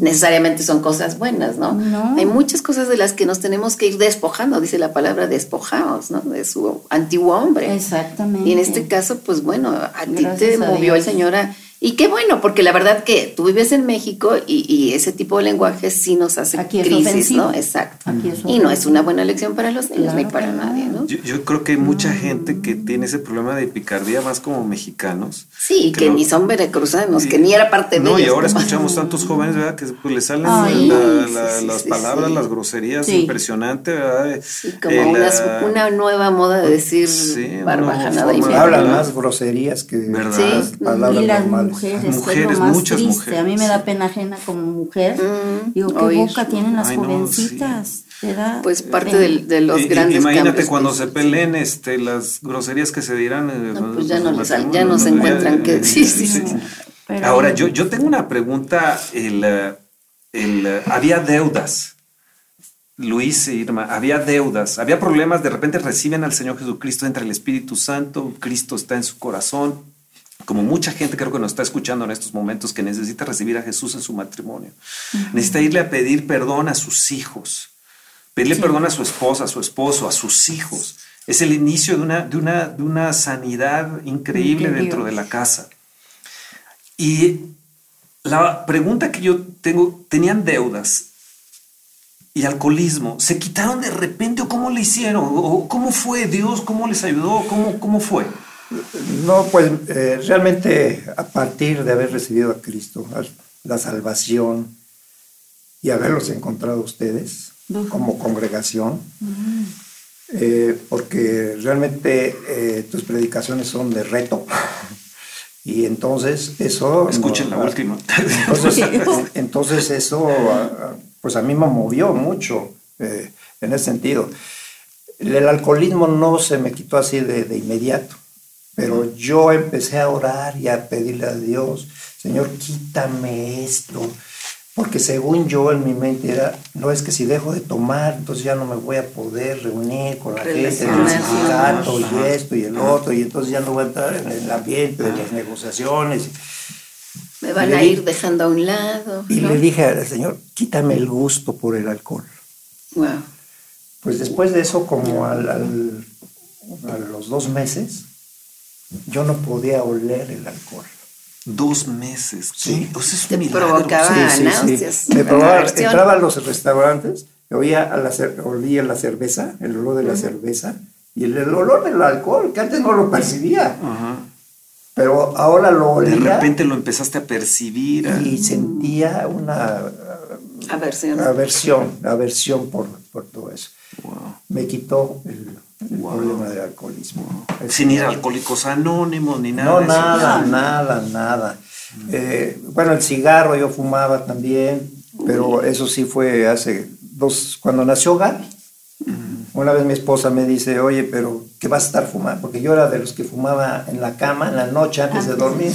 necesariamente son cosas buenas, ¿no? No. Hay muchas cosas de las que nos tenemos que ir despojando, dice la palabra despojados, ¿no? De su antiguo hombre. Exactamente. Y en este caso, pues bueno, a ti te movió el. Señor a... Y qué bueno, porque la verdad que tú vives en México y, y ese tipo de lenguaje sí nos hace Aquí es crisis, ofensivo. ¿no? Exacto. Aquí es y no es una buena lección para los niños Claro ni para que no. nadie, ¿no? Yo, yo creo que hay mucha gente que tiene ese problema de picardía, más como mexicanos. Sí, que, no- ni son veracruzanos, que ni era parte de No, y ellos. ahora ¿no? escuchamos tantos jóvenes, ¿verdad? Que pues, le salen Ay, la- la- sí, las sí, palabras, sí. las groserías, Sí. impresionante, ¿verdad? Sí, como Eh, una, la- una nueva moda de decir barbajanada y. Hablan más groserías que ¿Verdad? las Sí. palabras normales. Mujeres, mujeres, es lo más muchas triste. mujeres, A mí me da pena ajena como mujer. Mm, Digo, qué oír. boca tienen las Ay, no, jovencitas. de edad? Pues parte de los Y- grandes Imagínate cambios cuando se peleen este, las groserías que se dirán. eh, No, pues ya no les- ya no se encuentran que- sí, sí, sí. sí. Pero- Ahora, yo, yo tengo una pregunta. El, eh, el, eh, había deudas. Luis e Irma, había deudas, había problemas, de repente reciben al Señor Jesucristo, entra el Espíritu Santo, Cristo está en su corazón, como mucha gente creo que nos está escuchando en estos momentos que necesita recibir a Jesús en su matrimonio, necesita irle a pedir perdón a sus hijos, pedirle perdón a su esposa, a su esposo, a sus hijos. Es el inicio de una, de una, de una sanidad increíble dentro de la casa. Y la pregunta que yo tengo, ¿tenían deudas y alcoholismo? ¿Se quitaron de repente o cómo le hicieron? ¿O cómo fue Dios? ¿Cómo les ayudó? ¿Cómo, cómo fue? No, pues eh, realmente a partir de haber recibido a Cristo, la salvación y haberlos encontrado ustedes como congregación, eh, porque realmente eh, tus predicaciones son de reto. Y entonces eso... Escuchen la última. Entonces, entonces eso, pues a mí me movió mucho eh, en ese sentido. El alcoholismo no se me quitó así de, de inmediato, pero yo empecé a orar y a pedirle a Dios, Señor, quítame esto, porque según yo en mi mente era, no es que si dejo de tomar, entonces ya no me voy a poder reunir con la gente del sindicato y esto y el otro, y entonces ya no voy a entrar en el ambiente de las negociaciones. Me van Le a ir dejando a un lado. Y ¿no? le dije al Señor, quítame el gusto por el alcohol. Wow. Pues después de eso, como al, al- a los dos meses, yo no podía oler el alcohol. Dos meses. Sí. O sea, es Te provocaba Sí. náuseas. Me la probaba, aversión. entraba a los restaurantes, oía a la, cer- olía la cerveza, el olor de la cerveza, y el, el olor del alcohol, que antes no lo percibía, pero ahora lo De olía repente lo empezaste a percibir. y sentía una Aversión. aversión, aversión por, por todo eso. Wow. Me quitó el, el problema del alcoholismo. Sin ir a Alcohólicos Anónimos ni nada. No, de eso. nada, nada, nada. Eh, bueno, el cigarro yo fumaba también, pero eso sí fue hace dos, cuando nació Gaby. Una vez mi esposa me dice, oye, pero ¿qué vas a estar fumando? Porque yo era de los que fumaba en la cama, en la noche, antes de dormir.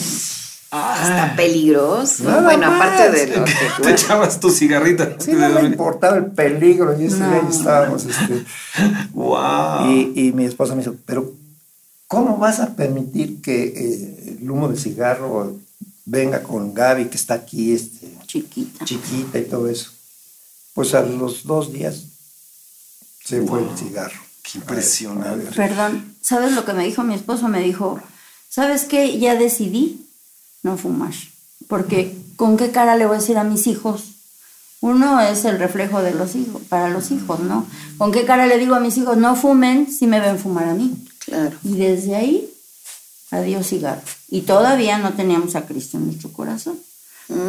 Ah, está peligroso. Nada bueno, aparte más. de lo que. Te echabas tu cigarrita. Sí, no me importaba el peligro, y ese día ahí estábamos. este, Wow. y, y mi esposa me dijo, pero ¿cómo vas a permitir que eh, el humo de cigarro venga con Gaby, que está aquí, este, Chiquita. chiquita y todo eso? Pues a los dos días se fue el cigarro. Qué impresionante. Perdón, ¿sabes lo que me dijo mi esposo? Me dijo, ¿sabes qué? Ya decidí no fumar. Porque ¿con qué cara le voy a decir a mis hijos? Uno es el reflejo de los hijos, para los hijos, ¿no? ¿Con qué cara le digo a mis hijos, no fumen si me ven fumar a mí? Claro. Y desde ahí, adiós cigarro. Y todavía no teníamos a Cristo en nuestro corazón.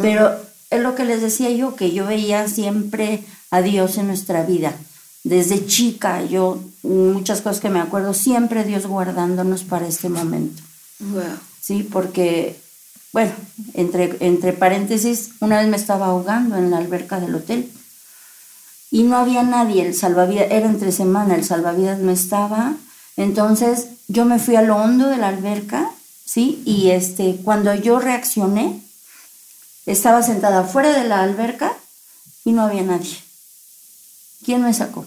Pero es lo que les decía yo, que yo veía siempre a Dios en nuestra vida. Desde chica, yo, muchas cosas que me acuerdo, siempre Dios guardándonos para este momento. Wow. Sí, porque, bueno, entre, entre paréntesis, una vez me estaba ahogando en la alberca del hotel y no había nadie, el salvavidas, era entre semana, el salvavidas no estaba, entonces yo me fui a lo hondo de la alberca, ¿sí? Y este, cuando yo reaccioné, estaba sentada fuera de la alberca y no había nadie. ¿Quién me sacó?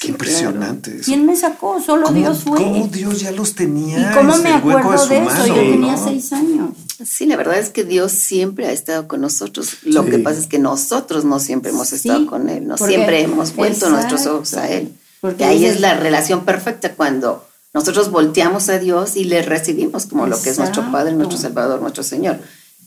Qué impresionante. ¿Quién me sacó? Solo ¿Cómo, Dios fue. cómo Dios ya los tenía? ¿Y cómo me hueco acuerdo de eso? mano, Yo tenía ¿no? seis años. Sí, la verdad es que Dios siempre ha estado con nosotros. Lo Sí. que pasa es que nosotros no siempre hemos Sí, estado con Él, no siempre hemos vuelto nuestros Exacto. ojos a Él. Porque ahí es la relación perfecta cuando nosotros volteamos a Dios y le recibimos como lo que es nuestro Padre, nuestro Salvador, nuestro Señor.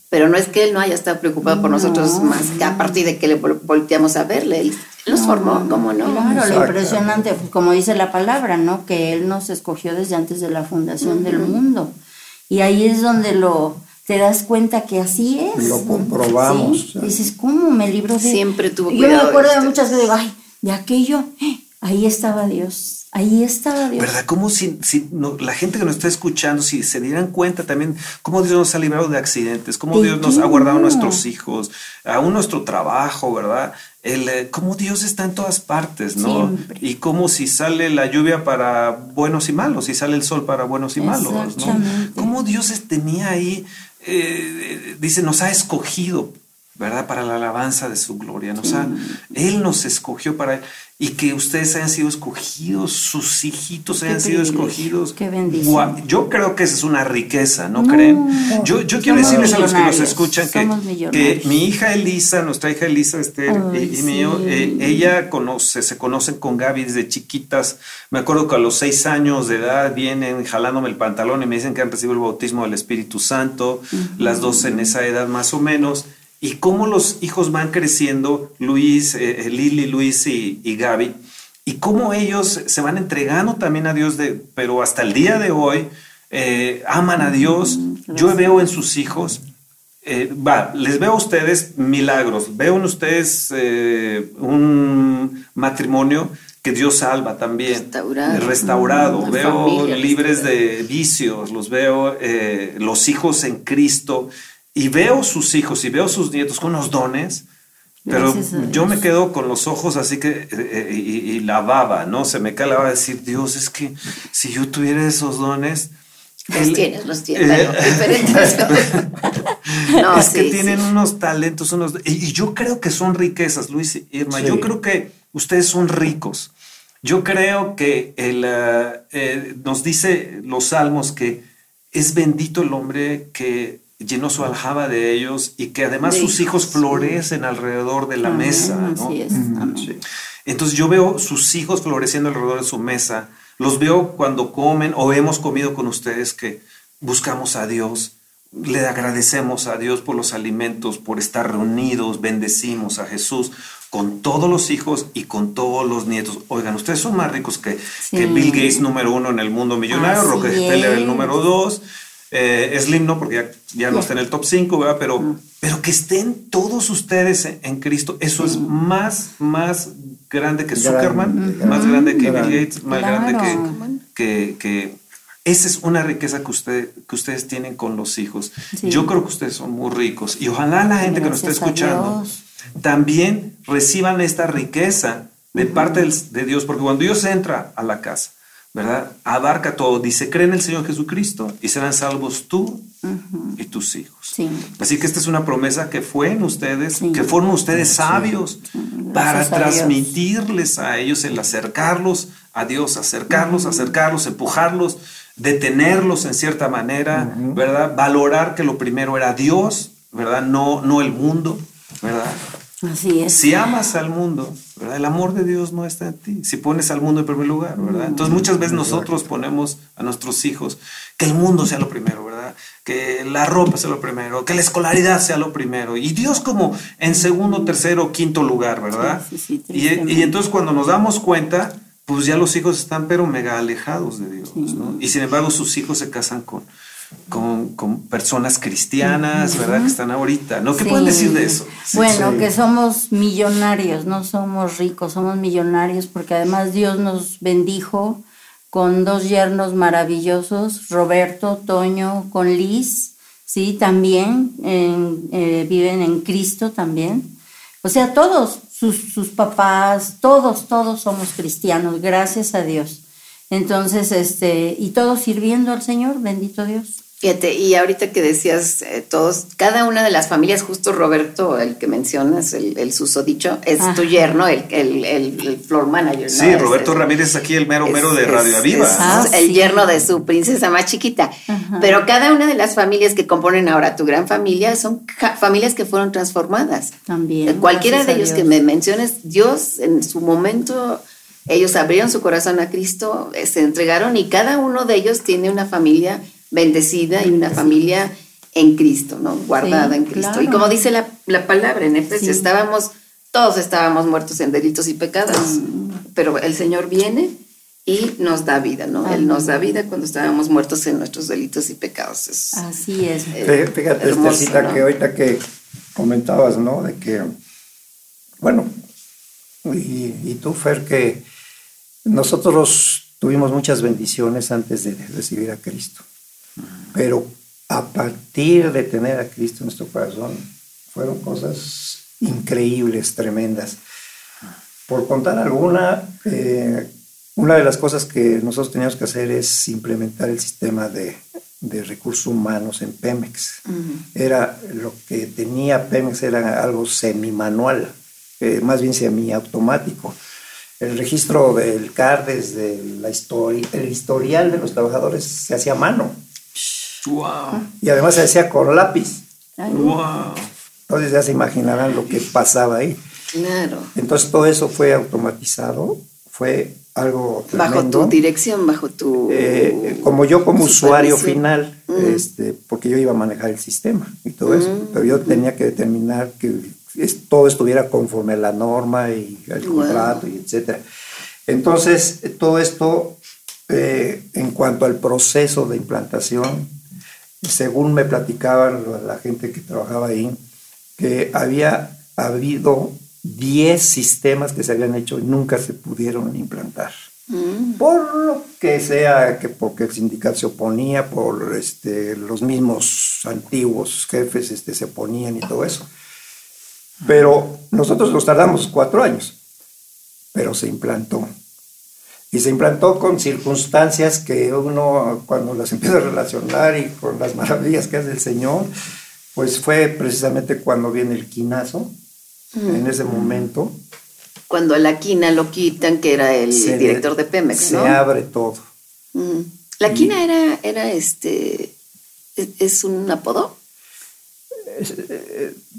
Pero no es que Él no haya estado preocupado por nosotros No. más que a partir de que le vol- volteamos a verle. Él nos formó, ¿cómo no? Claro, lo impresionante, como dice la palabra, ¿no? Que Él nos escogió desde antes de la fundación del mundo. Y ahí es donde lo te das cuenta que así es. Lo comprobamos. ¿Sí? Dices, ¿cómo me libro de...? Siempre tuvo Yo cuidado me de acuerdo de usted. muchas veces, digo, ay, de aquello, ¡eh! ahí estaba Dios. Ahí estaba Dios. ¿Verdad? Como si, si no- la gente que nos está escuchando, si se dieran cuenta también cómo Dios nos ha librado de accidentes, cómo ¿De Dios nos qué ha guardado a nuestros hijos, aún nuestro trabajo, ¿verdad? El, eh, cómo Dios está en todas partes, ¿no? Siempre. Y como si sale la lluvia para buenos y malos, y sale el sol para buenos y malos, ¿no? Cómo Dios tenía ahí, eh, dice, nos ha escogido, ¿verdad? Para la alabanza de su gloria. Nos ha- Él nos escogió para... Y que ustedes hayan sido escogidos, sus hijitos hayan sido escogidos. qué bendición. Yo creo que esa es una riqueza, ¿no, No, creen? Yo, yo quiero decirles a los que nos escuchan que, que mi hija Elisa, nuestra hija Elisa Esther Ay, y, y mío, sí. eh, ella conoce, se conocen con Gaby desde chiquitas. Me acuerdo que a los seis años de edad vienen jalándome el pantalón y me dicen que han recibido el bautismo del Espíritu Santo, las dos en esa edad más o menos. Y cómo los hijos van creciendo, Luis, eh, eh, Lili, Luis y, y Gaby, y cómo ellos se van entregando también a Dios, de, pero hasta el día de hoy eh, aman a Dios. Yo veo en sus hijos, eh, va, les veo a ustedes milagros, veo en ustedes un matrimonio que Dios salva también, Restaurado. restaurado. Veo libres de vicios, los veo eh, los hijos en Cristo y veo sus hijos y veo sus nietos con los dones. Pero yo me quedo con los ojos así que eh, eh, y, y la baba, ¿no? Se me cae la baba de decir, Dios, es que si yo tuviera esos dones, Los tienes, los tienes. eh. No, es que sí, tienen sí. unos talentos, unos y, y yo creo que son riquezas, Luis y Irma. Sí. Yo creo que ustedes son ricos. Yo creo que el, ah, eh, nos dice los salmos que es bendito el hombre que llenó su aljaba de ellos y que además De sus hijos hijos, florecen alrededor de la Amén, mesa. ¿no? Así es. amén. Sí. Entonces yo veo sus hijos floreciendo alrededor de su mesa, los veo cuando comen o hemos comido con ustedes que buscamos a Dios, le agradecemos a Dios por los alimentos, por estar reunidos, bendecimos a Jesús con todos los hijos y con todos los nietos. Oigan, ustedes son más ricos que, Sí. que Bill Gates número uno en el mundo millonario, Rockefeller el número dos, eh, Slim no, porque ya, ya no está en el top 5, ¿verdad? Pero, pero que estén todos ustedes en, en Cristo, eso es más, más grande que Grande, Zuckerman, grande. más grande que Grande. Bill Gates, más Claro. grande que, que, que- esa es una riqueza que, usted, que ustedes tienen con los hijos. Sí. Yo creo que ustedes son muy ricos y ojalá la gente que nos a escuchando también reciban esta riqueza de parte de Dios, porque cuando Dios entra a la casa, ¿verdad? Abarca todo, dice, cree en el Señor Jesucristo y serán salvos tú y tus hijos. Sí. Así que esta es una promesa que fue en ustedes, Sí. que fueron ustedes sabios para a transmitirles a ellos el acercarlos a Dios, acercarlos, acercarlos, empujarlos, detenerlos en cierta manera, ¿verdad? Valorar que lo primero era Dios, ¿verdad? No, no el mundo, ¿verdad? Así es. Si amas al mundo, ¿verdad? el amor de Dios no está en ti. Si pones al mundo en primer lugar, ¿verdad? Entonces muchas veces nosotros ponemos a nuestros hijos que el mundo sea lo primero, ¿verdad? Que la ropa sea lo primero, que la escolaridad sea lo primero. Y Dios como en segundo, tercero, quinto lugar, ¿verdad? Sí, sí, sí, y, y entonces cuando nos damos cuenta, pues ya los hijos están pero mega alejados de Dios, ¿no? Y sin embargo sus hijos se casan con, con, con personas cristianas, ¿verdad? Que están ahorita, ¿no? ¿Qué Sí. pueden decir de eso? Bueno, sí. que somos millonarios, no somos ricos, somos millonarios porque además Dios nos bendijo con dos yernos maravillosos, Roberto, Toño, con Liz, sí, también en- eh, viven en Cristo también. O sea, todos, sus, sus papás, todos, todos somos cristianos, gracias a Dios. Entonces, este, y todos sirviendo al Señor, bendito Dios. Fíjate, y ahorita que decías eh, todos, cada una de las familias, justo Roberto, el que mencionas, el, el susodicho, es Ajá. tu yerno, el, el, el- el floor manager. ¿no? Sí, Es- Roberto es- Ramírez es aquí el mero es- mero de Radio Aviva. es Ah, el sí. yerno de su princesa más chiquita. Ajá. Pero cada una de las familias que componen ahora tu gran familia son ja- familias que fueron transformadas. También. Cualquiera de ellos que me menciones, Dios en su momento, ellos abrieron su corazón a Cristo, eh, se entregaron y cada uno de ellos tiene una familia bendecida y una familia en Cristo, ¿no? Guardada Sí, en Cristo. claro. Y como dice la, la palabra en Efesios, Sí. estábamos, todos estábamos muertos en delitos y pecados, pero el Señor viene y nos da vida, ¿no? Él Amén. nos da vida cuando estábamos muertos en nuestros delitos y pecados. Es- Así es. eh, Fí- Fíjate, hermoso, Esthercita, ¿no? que ahorita que comentabas, ¿no? De que, bueno, y, y tú, Fer, que nosotros tuvimos muchas bendiciones antes de recibir a Cristo, pero a partir de tener a Cristo en nuestro corazón, fueron cosas increíbles, tremendas. Por contar alguna, eh, una de las cosas que nosotros teníamos que hacer es implementar el sistema de, de recursos humanos en Pemex. Era lo que tenía Pemex era algo semimanual, eh, más bien semiautomático. El registro del CARDES, de la historia, el historial de los trabajadores se hacía a mano Wow, y además se hacía con lápiz. Ay, wow. Entonces ya se imaginarán lo que pasaba ahí. Claro. Entonces todo eso fue automatizado, fue algo Bajo tu dirección, bajo tu... Eh, como yo como usuario final, Mm. este, porque yo iba a manejar el sistema y todo eso, Mm. pero yo tenía que determinar que es- todo estuviera conforme a la norma y Wow. contrato y etcétera. Entonces, todo esto, eh, en cuanto al proceso de implantación, según me platicaban la- la gente que trabajaba ahí, que había habido 10 sistemas que se habían hecho y nunca se pudieron implantar. Mm. Por lo que sea, que porque el sindicato se oponía, por este, los mismos antiguos jefes este, se oponían y todo eso. Pero nosotros nos tardamos cuatro años, pero se implantó. Y se implantó con circunstancias que uno, cuando las empieza a relacionar y con las maravillas que hace el Señor, pues fue precisamente cuando viene el quinazo, en ese momento. Cuando a la quina lo quitan, que era el se- director de Pemex, Se ¿no? abre todo. Mm. La quina era, era este, es, es un apodo.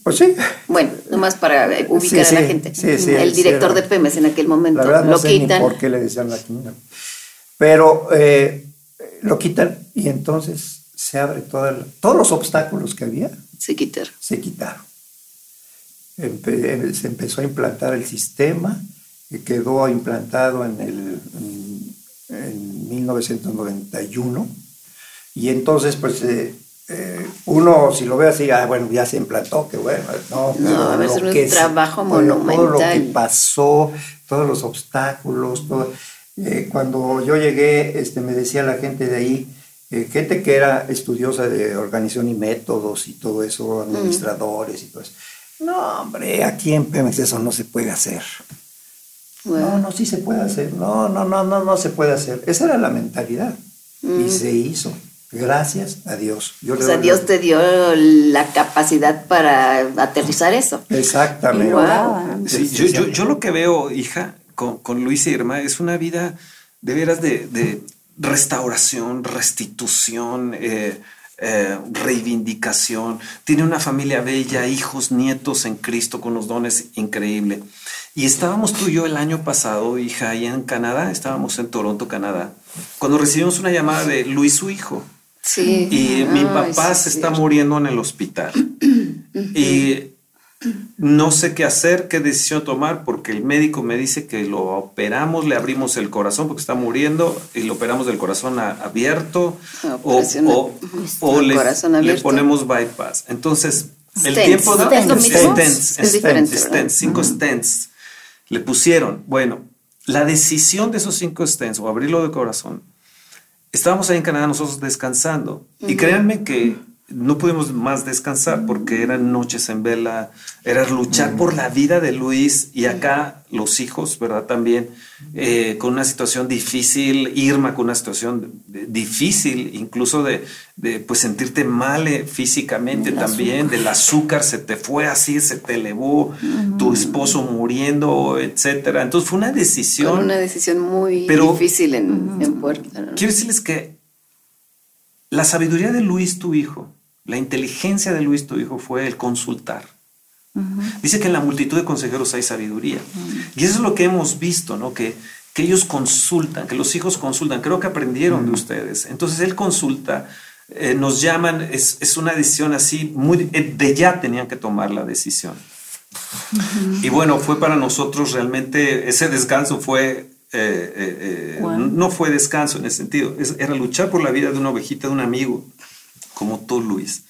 Pues sí, Bueno, nomás para eh, ubicar Sí, a la sí, gente. sí, el director de Pemex en aquel momento la verdad no lo sé quitan. ni por qué le decían la quina. Pero eh, lo quitan y entonces se abre toda el- todos los obstáculos que había, Se quitaron. se quitaron. Empe- se empezó a implantar el sistema que quedó implantado en, el, en 1991 y entonces pues eh, eh, uno si lo ve así, ah, bueno, ya se implantó, que bueno, no, No, pero a veces lo un que trabajo todo lo- Todo lo que monumental. pasó, todos los obstáculos, todo. Eh, cuando yo llegué, este, me decía la gente de ahí, eh, gente que era estudiosa de organización y métodos y todo eso, administradores y todo eso. No, hombre, aquí en Pemex eso no se puede hacer. No, no, sí se puede hacer. No, no, no, no, no se puede hacer. Esa era la mentalidad. Y se hizo. Gracias a Dios. Yo O sea, doy- Dios te dio la capacidad para aterrizar eso. Exactamente. Wow. Sí, yo, yo, yo lo que veo, hija, con, con Luis y Irma, es una vida de veras de, de restauración, restitución, eh, eh, reivindicación. Tiene una familia bella, hijos, nietos en Cristo con los dones increíble. Y estábamos tú y yo el año pasado, hija, ahí en Canadá, estábamos en Toronto, Canadá, cuando recibimos una llamada de Luis, su hijo. Sí. Y mi papá se está muriendo en el hospital. y no sé qué hacer, qué decisión tomar, porque el médico me dice que lo operamos, le abrimos el corazón porque está muriendo y lo operamos del corazón abierto o, o, le, ponemos bypass. Entonces, el tiempo de stents, stents, cinco stents le pusieron. Bueno, la decisión de esos cinco stents o abrirlo de corazón, estábamos ahí en Canadá nosotros descansando. Y créanme que no pudimos más descansar porque eran noches en vela, era luchar por la vida de Luis y acá los hijos, ¿verdad? También eh, con una situación difícil, Irma con una situación difícil, incluso de, pues sentirte mal eh, físicamente también, del azúcar se te fue así, se te elevó, tu esposo muriendo, etcétera. Entonces fue una decisión. una decisión muy difícil en, en Puerto. Quiero decirles que la sabiduría de Luis, tu hijo, la inteligencia de Luis, tu hijo, fue el consultar. Dice que en la multitud de consejeros hay sabiduría. Y eso es lo que hemos visto, ¿no? Que, que ellos consultan, que los hijos consultan. Creo que aprendieron de ustedes. Entonces él consulta, eh, nos llaman, es, es, una decisión así, muy eh, de ya tenían que tomar la decisión. Y bueno, fue para nosotros realmente, ese descanso fue eh, no fue descanso en ese sentido, era luchar por la vida de una ovejita, de un amigo, como tú, Luis.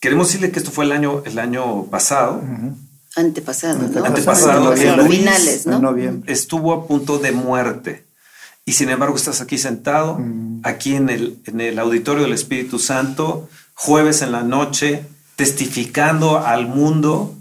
Queremos decirle que esto fue el año, el año pasado. Antepasado, ¿no? Antepasado, finales, ¿no? Estuvo a punto de muerte. Y sin embargo estás aquí sentado, mm. aquí en el, en el auditorio del Espíritu Santo, jueves en la noche, testificando al mundo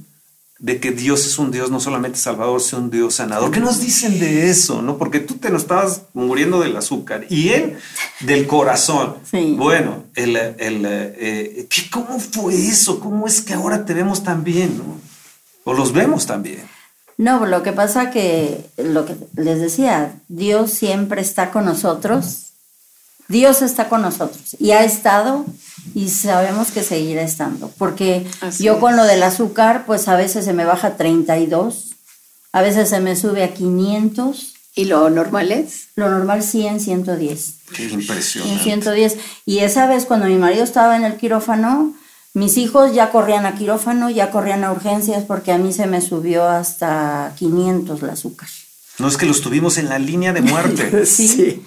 de que Dios es un Dios no solamente salvador, sino un Dios sanador. ¿Qué nos dicen de eso? ¿No? Porque tú te nos estabas muriendo del azúcar y él del corazón. Bueno, el, el, eh, ¿cómo fue eso? ¿Cómo es que ahora te vemos tan bien? ¿no? O los vemos también. No, lo que pasa que, lo que les decía, Dios siempre está con nosotros. Dios está con nosotros y ha estado y sabemos que seguirá estando, porque yo con lo del azúcar, pues a veces se me baja a 32, a veces se me sube a 500. ¿Y lo normal es? Lo normal 100, 110. Qué impresionante. 110. Y esa vez cuando mi marido estaba en el quirófano, mis hijos ya corrían a quirófano, ya corrían a urgencias porque a mí se me subió hasta 500 el azúcar. No es que los tuvimos en la línea de muerte. sí.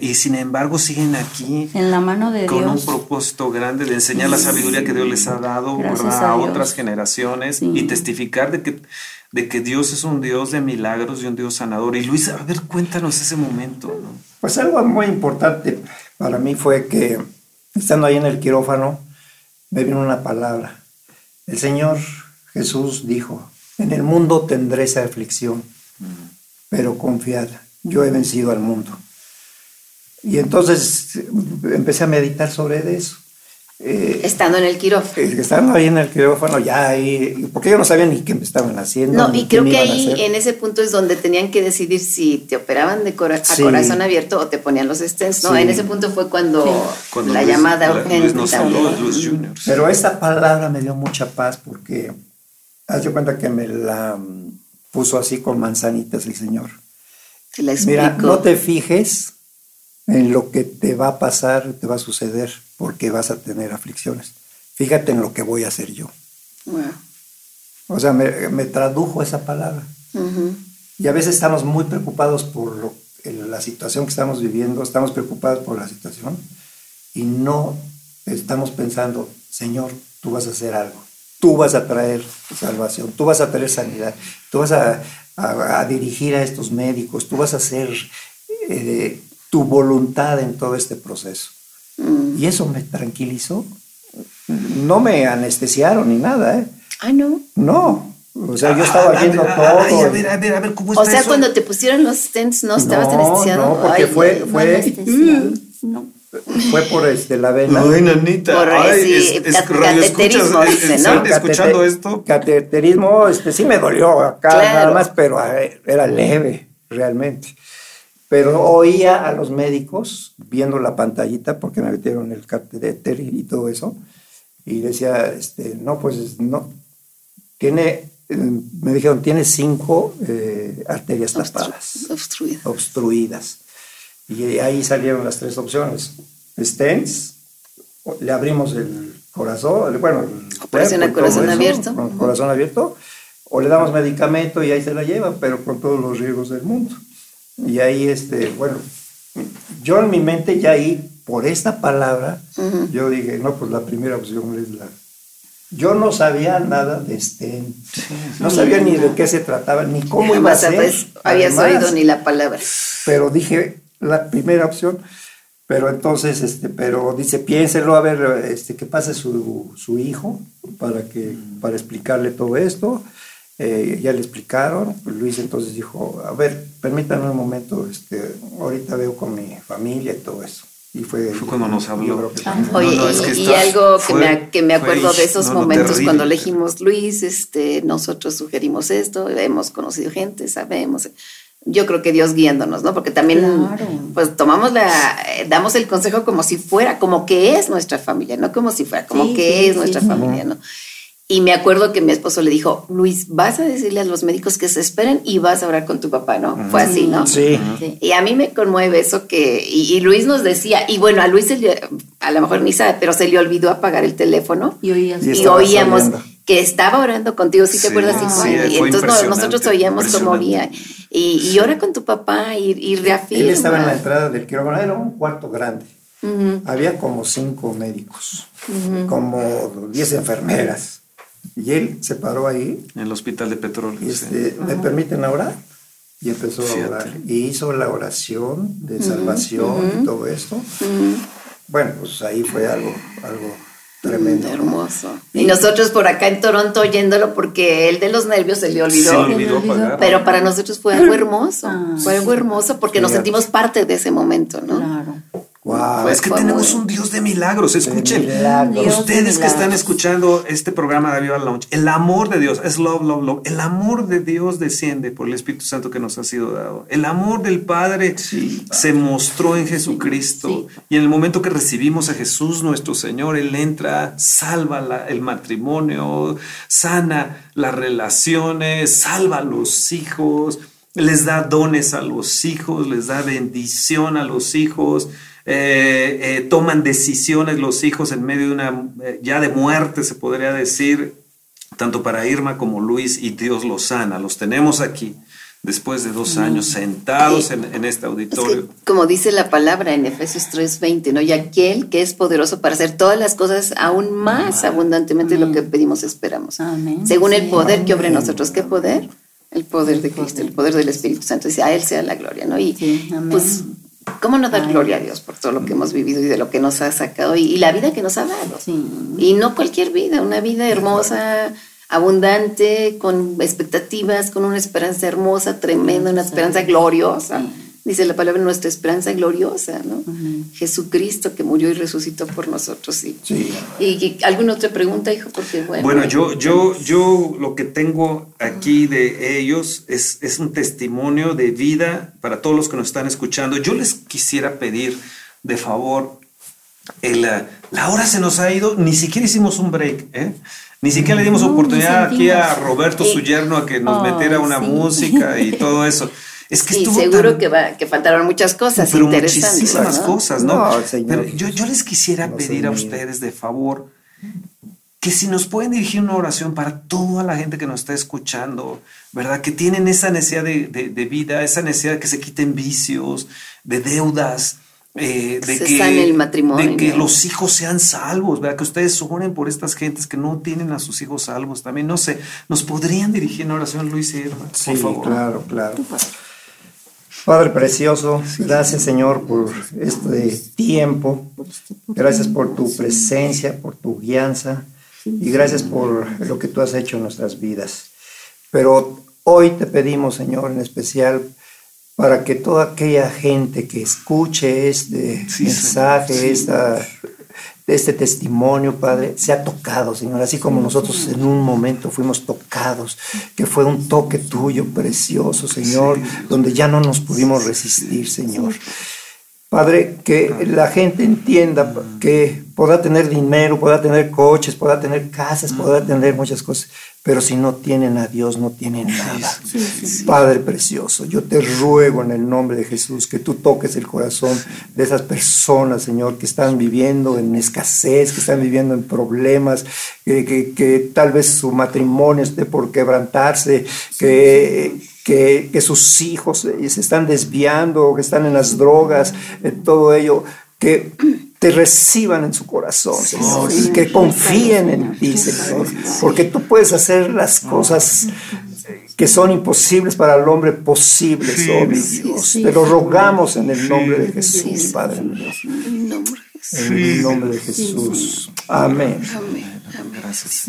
y sin embargo siguen aquí. En la mano de con un propósito grande de enseñar la sabiduría que Dios les ha dado a, otras generaciones y testificar de que, de que Dios es un Dios de milagros y un Dios sanador. Y Luis, a ver, cuéntanos ese momento. Pues algo muy importante para mí fue que estando ahí en el quirófano, me vino una palabra. El Señor Jesús dijo, en el mundo tendré esa aflicción, pero confiad, yo he vencido al mundo. Y entonces empecé a meditar sobre eso. Eh, estando en el quirófano. Eh, estando ahí en el quirófano, ya ahí, porque yo no sabía ni qué me estaban haciendo. No, y creo que ahí en ese punto es donde tenían que decidir si te operaban de a corazón abierto o te ponían los stents, ¿no? En ese punto fue cuando, la llamada urgente. Pero esta palabra me dio mucha paz porque Haz cuenta que me la mm, puso así con manzanitas el Señor. Mira, no te fijes en lo que te va a pasar, te va a suceder, porque vas a tener aflicciones. Fíjate en lo que voy a hacer yo. O sea, me, tradujo esa palabra. Y a veces estamos muy preocupados por lo, la situación que estamos viviendo, estamos preocupados por la situación y no estamos pensando, Señor, tú vas a hacer algo tú vas a traer salvación, tú vas a traer sanidad, tú vas a, dirigir a estos médicos, tú vas a hacer eh, tu voluntad en todo este proceso. Mm. Y eso me tranquilizó. No me anestesiaron ni nada, ¿eh? Ah, no. No. O sea, yo estaba ah, viendo todo. a ver, a ver, a ver, ¿cómo está O sea, cuando te pusieron los stents, ¿no estabas anestesiado? No, porque fue... fue no fue por este, la vena. Ay, nanita. Por Ay, es, es, cateterismo, ¿no? escuchando esto. Cateterismo, este, sí me dolió acá nada más, pero era leve, realmente. pero oía a los médicos viendo la pantallita porque me metieron el catéter y todo eso. Y decía, este, no, pues no, tiene, eh, me dijeron, tiene cinco eh, arterias Obstru- tapadas, obstruida. obstruidas. Y ahí salieron las tres opciones. Stents, le abrimos el corazón, bueno, el Operación a cuerpo y todo corazón eso, abierto. con corazón abierto, o le damos medicamento y ahí se la lleva, pero con todos los riesgos del mundo. Y ahí, este, bueno, yo en mi mente ya ahí, por esta palabra, yo dije, no, pues la primera opción es la... Yo no sabía nada de stent, no sabía ni de qué se trataba, ni cómo iba a ser. habías, habías Además, oído ni la palabra. pero dije la primera opción, pero entonces, este, pero dice, piénselo a ver, este, que pase su, su hijo para que, para explicarle todo esto. Eh, ya le explicaron, Luis entonces dijo, a ver, permítanme un momento, este, ahorita veo con mi familia y todo eso. Y fue, Fue cuando nos habló. Ah. Oye, No, no, es y, que y algo que, fue- me, que me fue- acuerdo de esos no, momentos cuando elegimos Luis, este, nosotros sugerimos esto, hemos conocido gente, sabemos. Yo creo que Dios guiándonos, ¿no? Porque también, Claro. pues tomamos la, eh, damos el consejo como si fuera, como que es nuestra familia, no como si fuera, como Sí, que sí, es sí, nuestra sí. familia, ¿no? Y me acuerdo que mi esposo le dijo, Luis, vas a decirle a los médicos que se esperen y vas a hablar con tu papá, ¿no? Fue así, ¿no? Sí. Sí. Y a mí me conmueve eso que, y, y Luis nos decía, y bueno, a Luis se le- a lo mejor ni sabe, pero se le olvidó apagar el teléfono Y oías. Y oíamos saliendo. Que estaba orando contigo, ¿sí, Sí, te acuerdas? sí, hijo? fue y entonces nosotros oíamos cómo impresionante. y, y ora con tu papá y, y reafirma. Él estaba en la entrada del quirófano, era un cuarto grande. Había como cinco médicos, como diez enfermeras. Y él se paró ahí En el hospital de petróleo. y sí. este, ¿me permiten orar? Y empezó a Fíjate. orar. Y hizo la oración de salvación y todo esto. Bueno, pues ahí fue algo, algo tremendo. ¿no? Hermoso. Y nosotros por acá en Toronto oyéndolo porque él de los nervios se le olvidó. Se le olvidó olvidó. apagar. Pero para nosotros fue algo hermoso. Ah. fue algo hermoso porque nos sentimos parte de ese momento, ¿no? Claro. Guau. es que tenemos muy- un Dios de milagros. Escuchen, milagros. Ustedes que están escuchando este programa de Viva Launch, el amor de Dios es love, love, love. El amor de Dios desciende por el Espíritu Santo que nos ha sido dado. El amor del Padre se mostró en Jesucristo. sí. Y en el momento que recibimos a Jesús, nuestro Señor, Él entra, salva la- el matrimonio, sana las relaciones, salva a los hijos, les da dones a los hijos, les da bendición a los hijos. Eh, eh, toman decisiones los hijos en medio de una eh, ya de muerte se podría decir tanto para Irma como Luis y Dios los sana los tenemos aquí después de dos años sentados en, en este Es auditorio que, como dice la palabra en Efesios 3:20, ¿no? Y aquel que es poderoso para hacer todas las cosas aún más abundantemente de lo que pedimos, esperamos. Amén. Según el poder que obra en nosotros. ¿Qué poder? El poder de Cristo, el poder del Espíritu Santo. Dice, a Él sea la gloria, ¿no? Y Sí, amén. pues, ¿cómo no dar Ay. gloria a Dios por todo lo que hemos vivido y de lo que nos ha sacado y, y la vida que nos ha dado? Sí. Y no cualquier vida, una vida hermosa, abundante, con expectativas, con una esperanza hermosa, tremenda, una esperanza gloriosa. Dice la palabra, nuestra esperanza gloriosa, ¿no? Jesucristo que murió y resucitó por nosotros, sí. Sí. ¿Y, y alguna otra pregunta, hijo? Porque bueno. Bueno, yo, yo, yo lo que tengo aquí de ellos es, es un testimonio de vida para todos los que nos están escuchando. Yo les quisiera pedir de favor, el, eh, la hora se nos ha ido, ni siquiera hicimos un break, ¿eh? Ni siquiera le dimos No, ni oportunidad aquí a. Roberto, su Sí. yerno, a que nos Ay, metiera una sí. música y todo eso. Es que Sí, estuvo seguro tan- que, va, que faltaron muchas cosas pero interesantes. muchísimas ¿no? cosas, ¿no? No, señor. Pero yo, yo les quisiera No pedir a ustedes de favor que si nos pueden dirigir una oración para toda la gente que nos está escuchando, ¿verdad? Que tienen esa necesidad de, de- de vida, esa necesidad de que se quiten vicios, de deudas, eh, de Se que, el matrimonio. de que los hijos sean salvos, ¿verdad? Que ustedes oren por estas gentes que no tienen a sus hijos salvos también. No sé, ¿nos podrían dirigir una oración, Luis y Irma? Sí, por favor. claro, claro. Padre precioso, gracias Señor por este tiempo, gracias por tu presencia, por tu guianza y gracias por lo que tú has hecho en nuestras vidas. Pero hoy te pedimos Señor en especial para que toda aquella gente que escuche este Sí, mensaje, sí. esta, este testimonio, Padre, sea tocado, Señor, así como nosotros en un momento fuimos tocados, que fue un toque tuyo precioso, Señor, donde ya no nos pudimos resistir, Señor. Padre, que la gente entienda que podrá tener dinero, podrá tener coches, podrá tener casas, podrá tener muchas cosas, pero si no tienen a Dios, no tienen nada. Padre precioso, yo te ruego en el nombre de Jesús que tú toques el corazón de esas personas, Señor, que están viviendo en escasez, que están viviendo en problemas, que, que tal vez su matrimonio esté por quebrantarse, que que, sus hijos se están desviando, que están en las drogas, todo ello, que te reciban en su corazón, Señor, y que confíen en ti, Señor, porque tú puedes hacer las cosas que son imposibles para el hombre posibles, oh mi Dios. Te lo rogamos en el nombre de Jesús, Padre. En el nombre de Jesús. Amén. Amén. Gracias.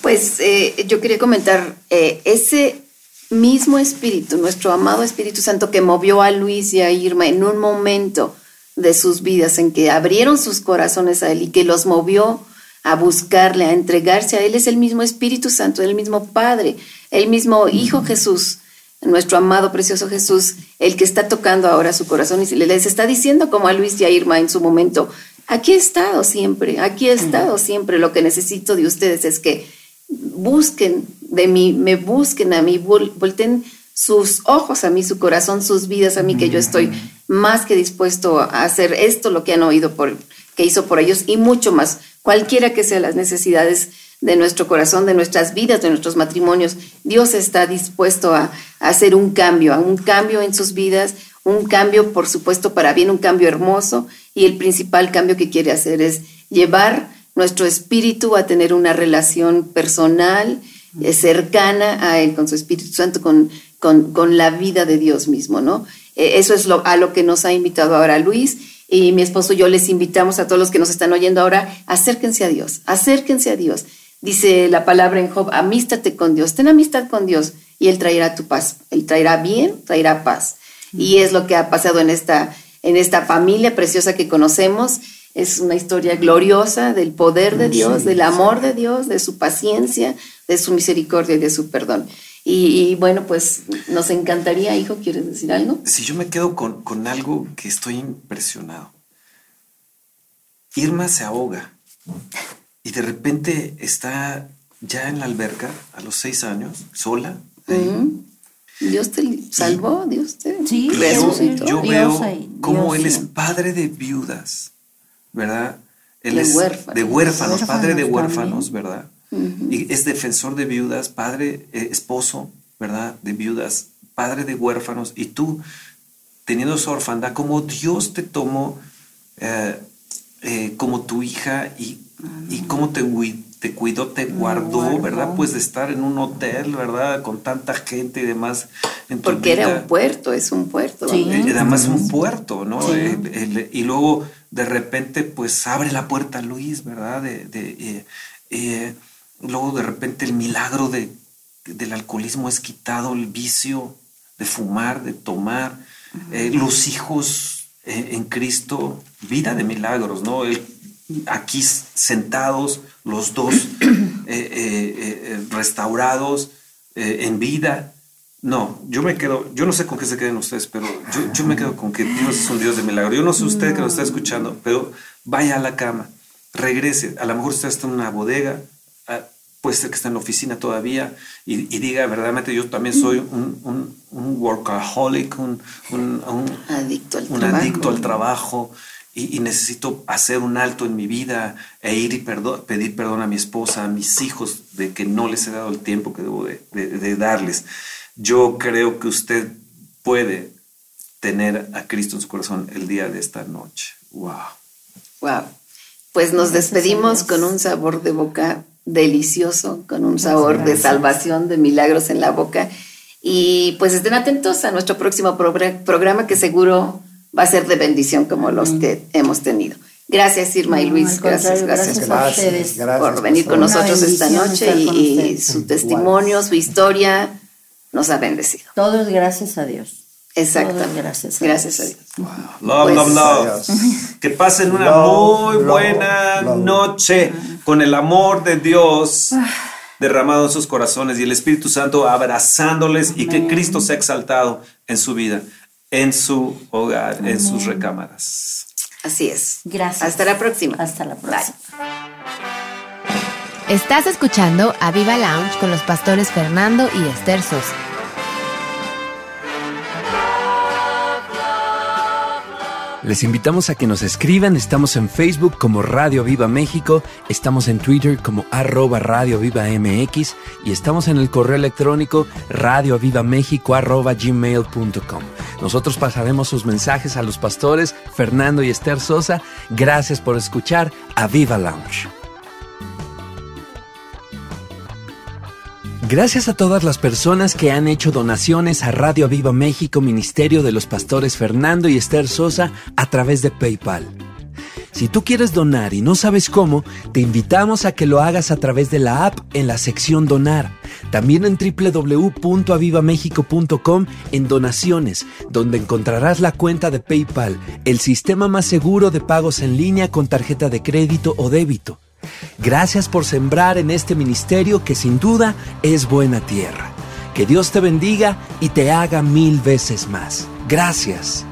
Pues eh, yo quería comentar, eh, ese mismo Espíritu, nuestro amado Espíritu Santo que movió a Luis y a Irma en un momento de sus vidas en que abrieron sus corazones a Él y que los movió a buscarle, a entregarse a Él, es el mismo Espíritu Santo, el mismo Padre, el mismo Hijo Jesús, nuestro amado, precioso Jesús, el que está tocando ahora su corazón y les está diciendo como a Luis y a Irma en su momento, aquí he estado siempre, aquí he estado siempre, lo que necesito de ustedes es que busquen de mí, me busquen a mí, volten sus ojos a mí, su corazón, sus vidas a mí, que yo estoy más que dispuesto a hacer esto, lo que han oído por, que hizo por ellos y mucho más, cualquiera que sean las necesidades de nuestro corazón, de nuestras vidas, de nuestros matrimonios, Dios está dispuesto a, a hacer un cambio, a un cambio en sus vidas, un cambio, por supuesto, para bien, un cambio hermoso, y el principal cambio que quiere hacer es llevar nuestro espíritu a tener una relación personal, eh, cercana a Él, con su Espíritu Santo, con, con, la vida de Dios mismo, ¿no? Eh, eso es lo, a lo que nos ha invitado ahora Luis y mi esposo y yo les invitamos a todos los que nos están oyendo ahora, acérquense a Dios, acérquense a Dios. Dice la palabra en Job, amístate con Dios, ten amistad con Dios y Él traerá tu paz, Él traerá bien, traerá paz. Y es lo que ha pasado en esta, en esta familia preciosa que conocemos es una historia gloriosa del poder de Dios, del amor de Dios, de su paciencia, de su misericordia y de su perdón. Y, bueno, pues nos encantaría, hijo, ¿quieres decir algo? Sí, yo me quedo con, con algo que estoy impresionado. Irma se ahoga y de repente está ya en la alberca a los seis años, sola. Dios te salvó, Dios te sí, yo veo cómo Él es padre de viudas ¿verdad? Él de es huérfanos. de huérfanos, padre de huérfanos, ¿verdad? Y es defensor de viudas, padre, eh, esposo, ¿verdad? De viudas, padre de huérfanos. Y tú, teniendo esa orfandad, como Dios te tomó eh, eh, como tu hija y, y cómo te, te cuidó, te guardó, ¿verdad? Pues de estar en un hotel, ¿verdad? Con tanta gente y demás. Porque era un puerto, es un puerto. Sí. Además, un puerto, ¿no? y luego de repente pues abre la puerta Luis, ¿verdad? De, eh, eh, luego de repente el milagro de, del alcoholismo es quitado, el vicio de fumar, de tomar, eh, los hijos en Cristo, vida de milagros, ¿no? aquí sentados, los dos restaurados en vida, no, yo me quedo, yo no sé con qué se queden ustedes, pero yo, me quedo con que Dios es un Dios de milagro. Yo no sé usted que nos está escuchando, pero vaya a la cama, regrese. A lo mejor usted está en una bodega, puede ser que está en la oficina todavía y, diga, verdaderamente yo también soy un, workaholic, un, adicto al un trabajo, adicto al trabajo y, necesito hacer un alto en mi vida e ir y pedir perdón a mi esposa, a mis hijos, de que no les he dado el tiempo que debo de darles yo creo que usted puede tener a Cristo en su corazón el día de esta noche. Wow. Wow. Pues nos despedimos con un sabor de boca delicioso, con un sabor de salvación, de milagros en la boca. Y pues estén atentos a nuestro próximo programa que seguro va a ser de bendición como los que hemos tenido. Gracias Irma y Luis, gracias, gracias, a ustedes por venir con nosotros esta noche y, su testimonio, su historia nos ha bendecido. Todo es gracias a Dios. Exacto. gracias a gracias a Dios. Love, love, love. Que pasen una Love, muy love, buena love. noche con el amor de Dios derramado en sus corazones y el Espíritu Santo abrazándoles y que Cristo sea exaltado en su vida, en su hogar, en sus recámaras. Así es. Gracias. Hasta la próxima. Hasta la próxima. Estás escuchando a Viva Lounge con los pastores Fernando y Esther Sosa. Les invitamos a que nos escriban, estamos en Facebook como Radio Viva México, estamos en Twitter como arroba Radio Viva MX y estamos en el correo electrónico radiovivamexico arroba gmail.com. Nosotros pasaremos sus mensajes a los pastores Fernando y Esther Sosa. Gracias por escuchar a Viva Lounge. Gracias a todas las personas que han hecho donaciones a Radio Viva México, Ministerio de los Pastores Fernando y Esther Sosa, a través de PayPal. Si tú quieres donar y no sabes cómo, te invitamos a que lo hagas a través de la app en la sección Donar. También en www.avivamexico.com en Donaciones, donde encontrarás la cuenta de PayPal, el sistema más seguro de pagos en línea con tarjeta de crédito o débito. Gracias por sembrar en este ministerio que sin duda es buena tierra. Que Dios te bendiga y te haga mil veces más. Gracias.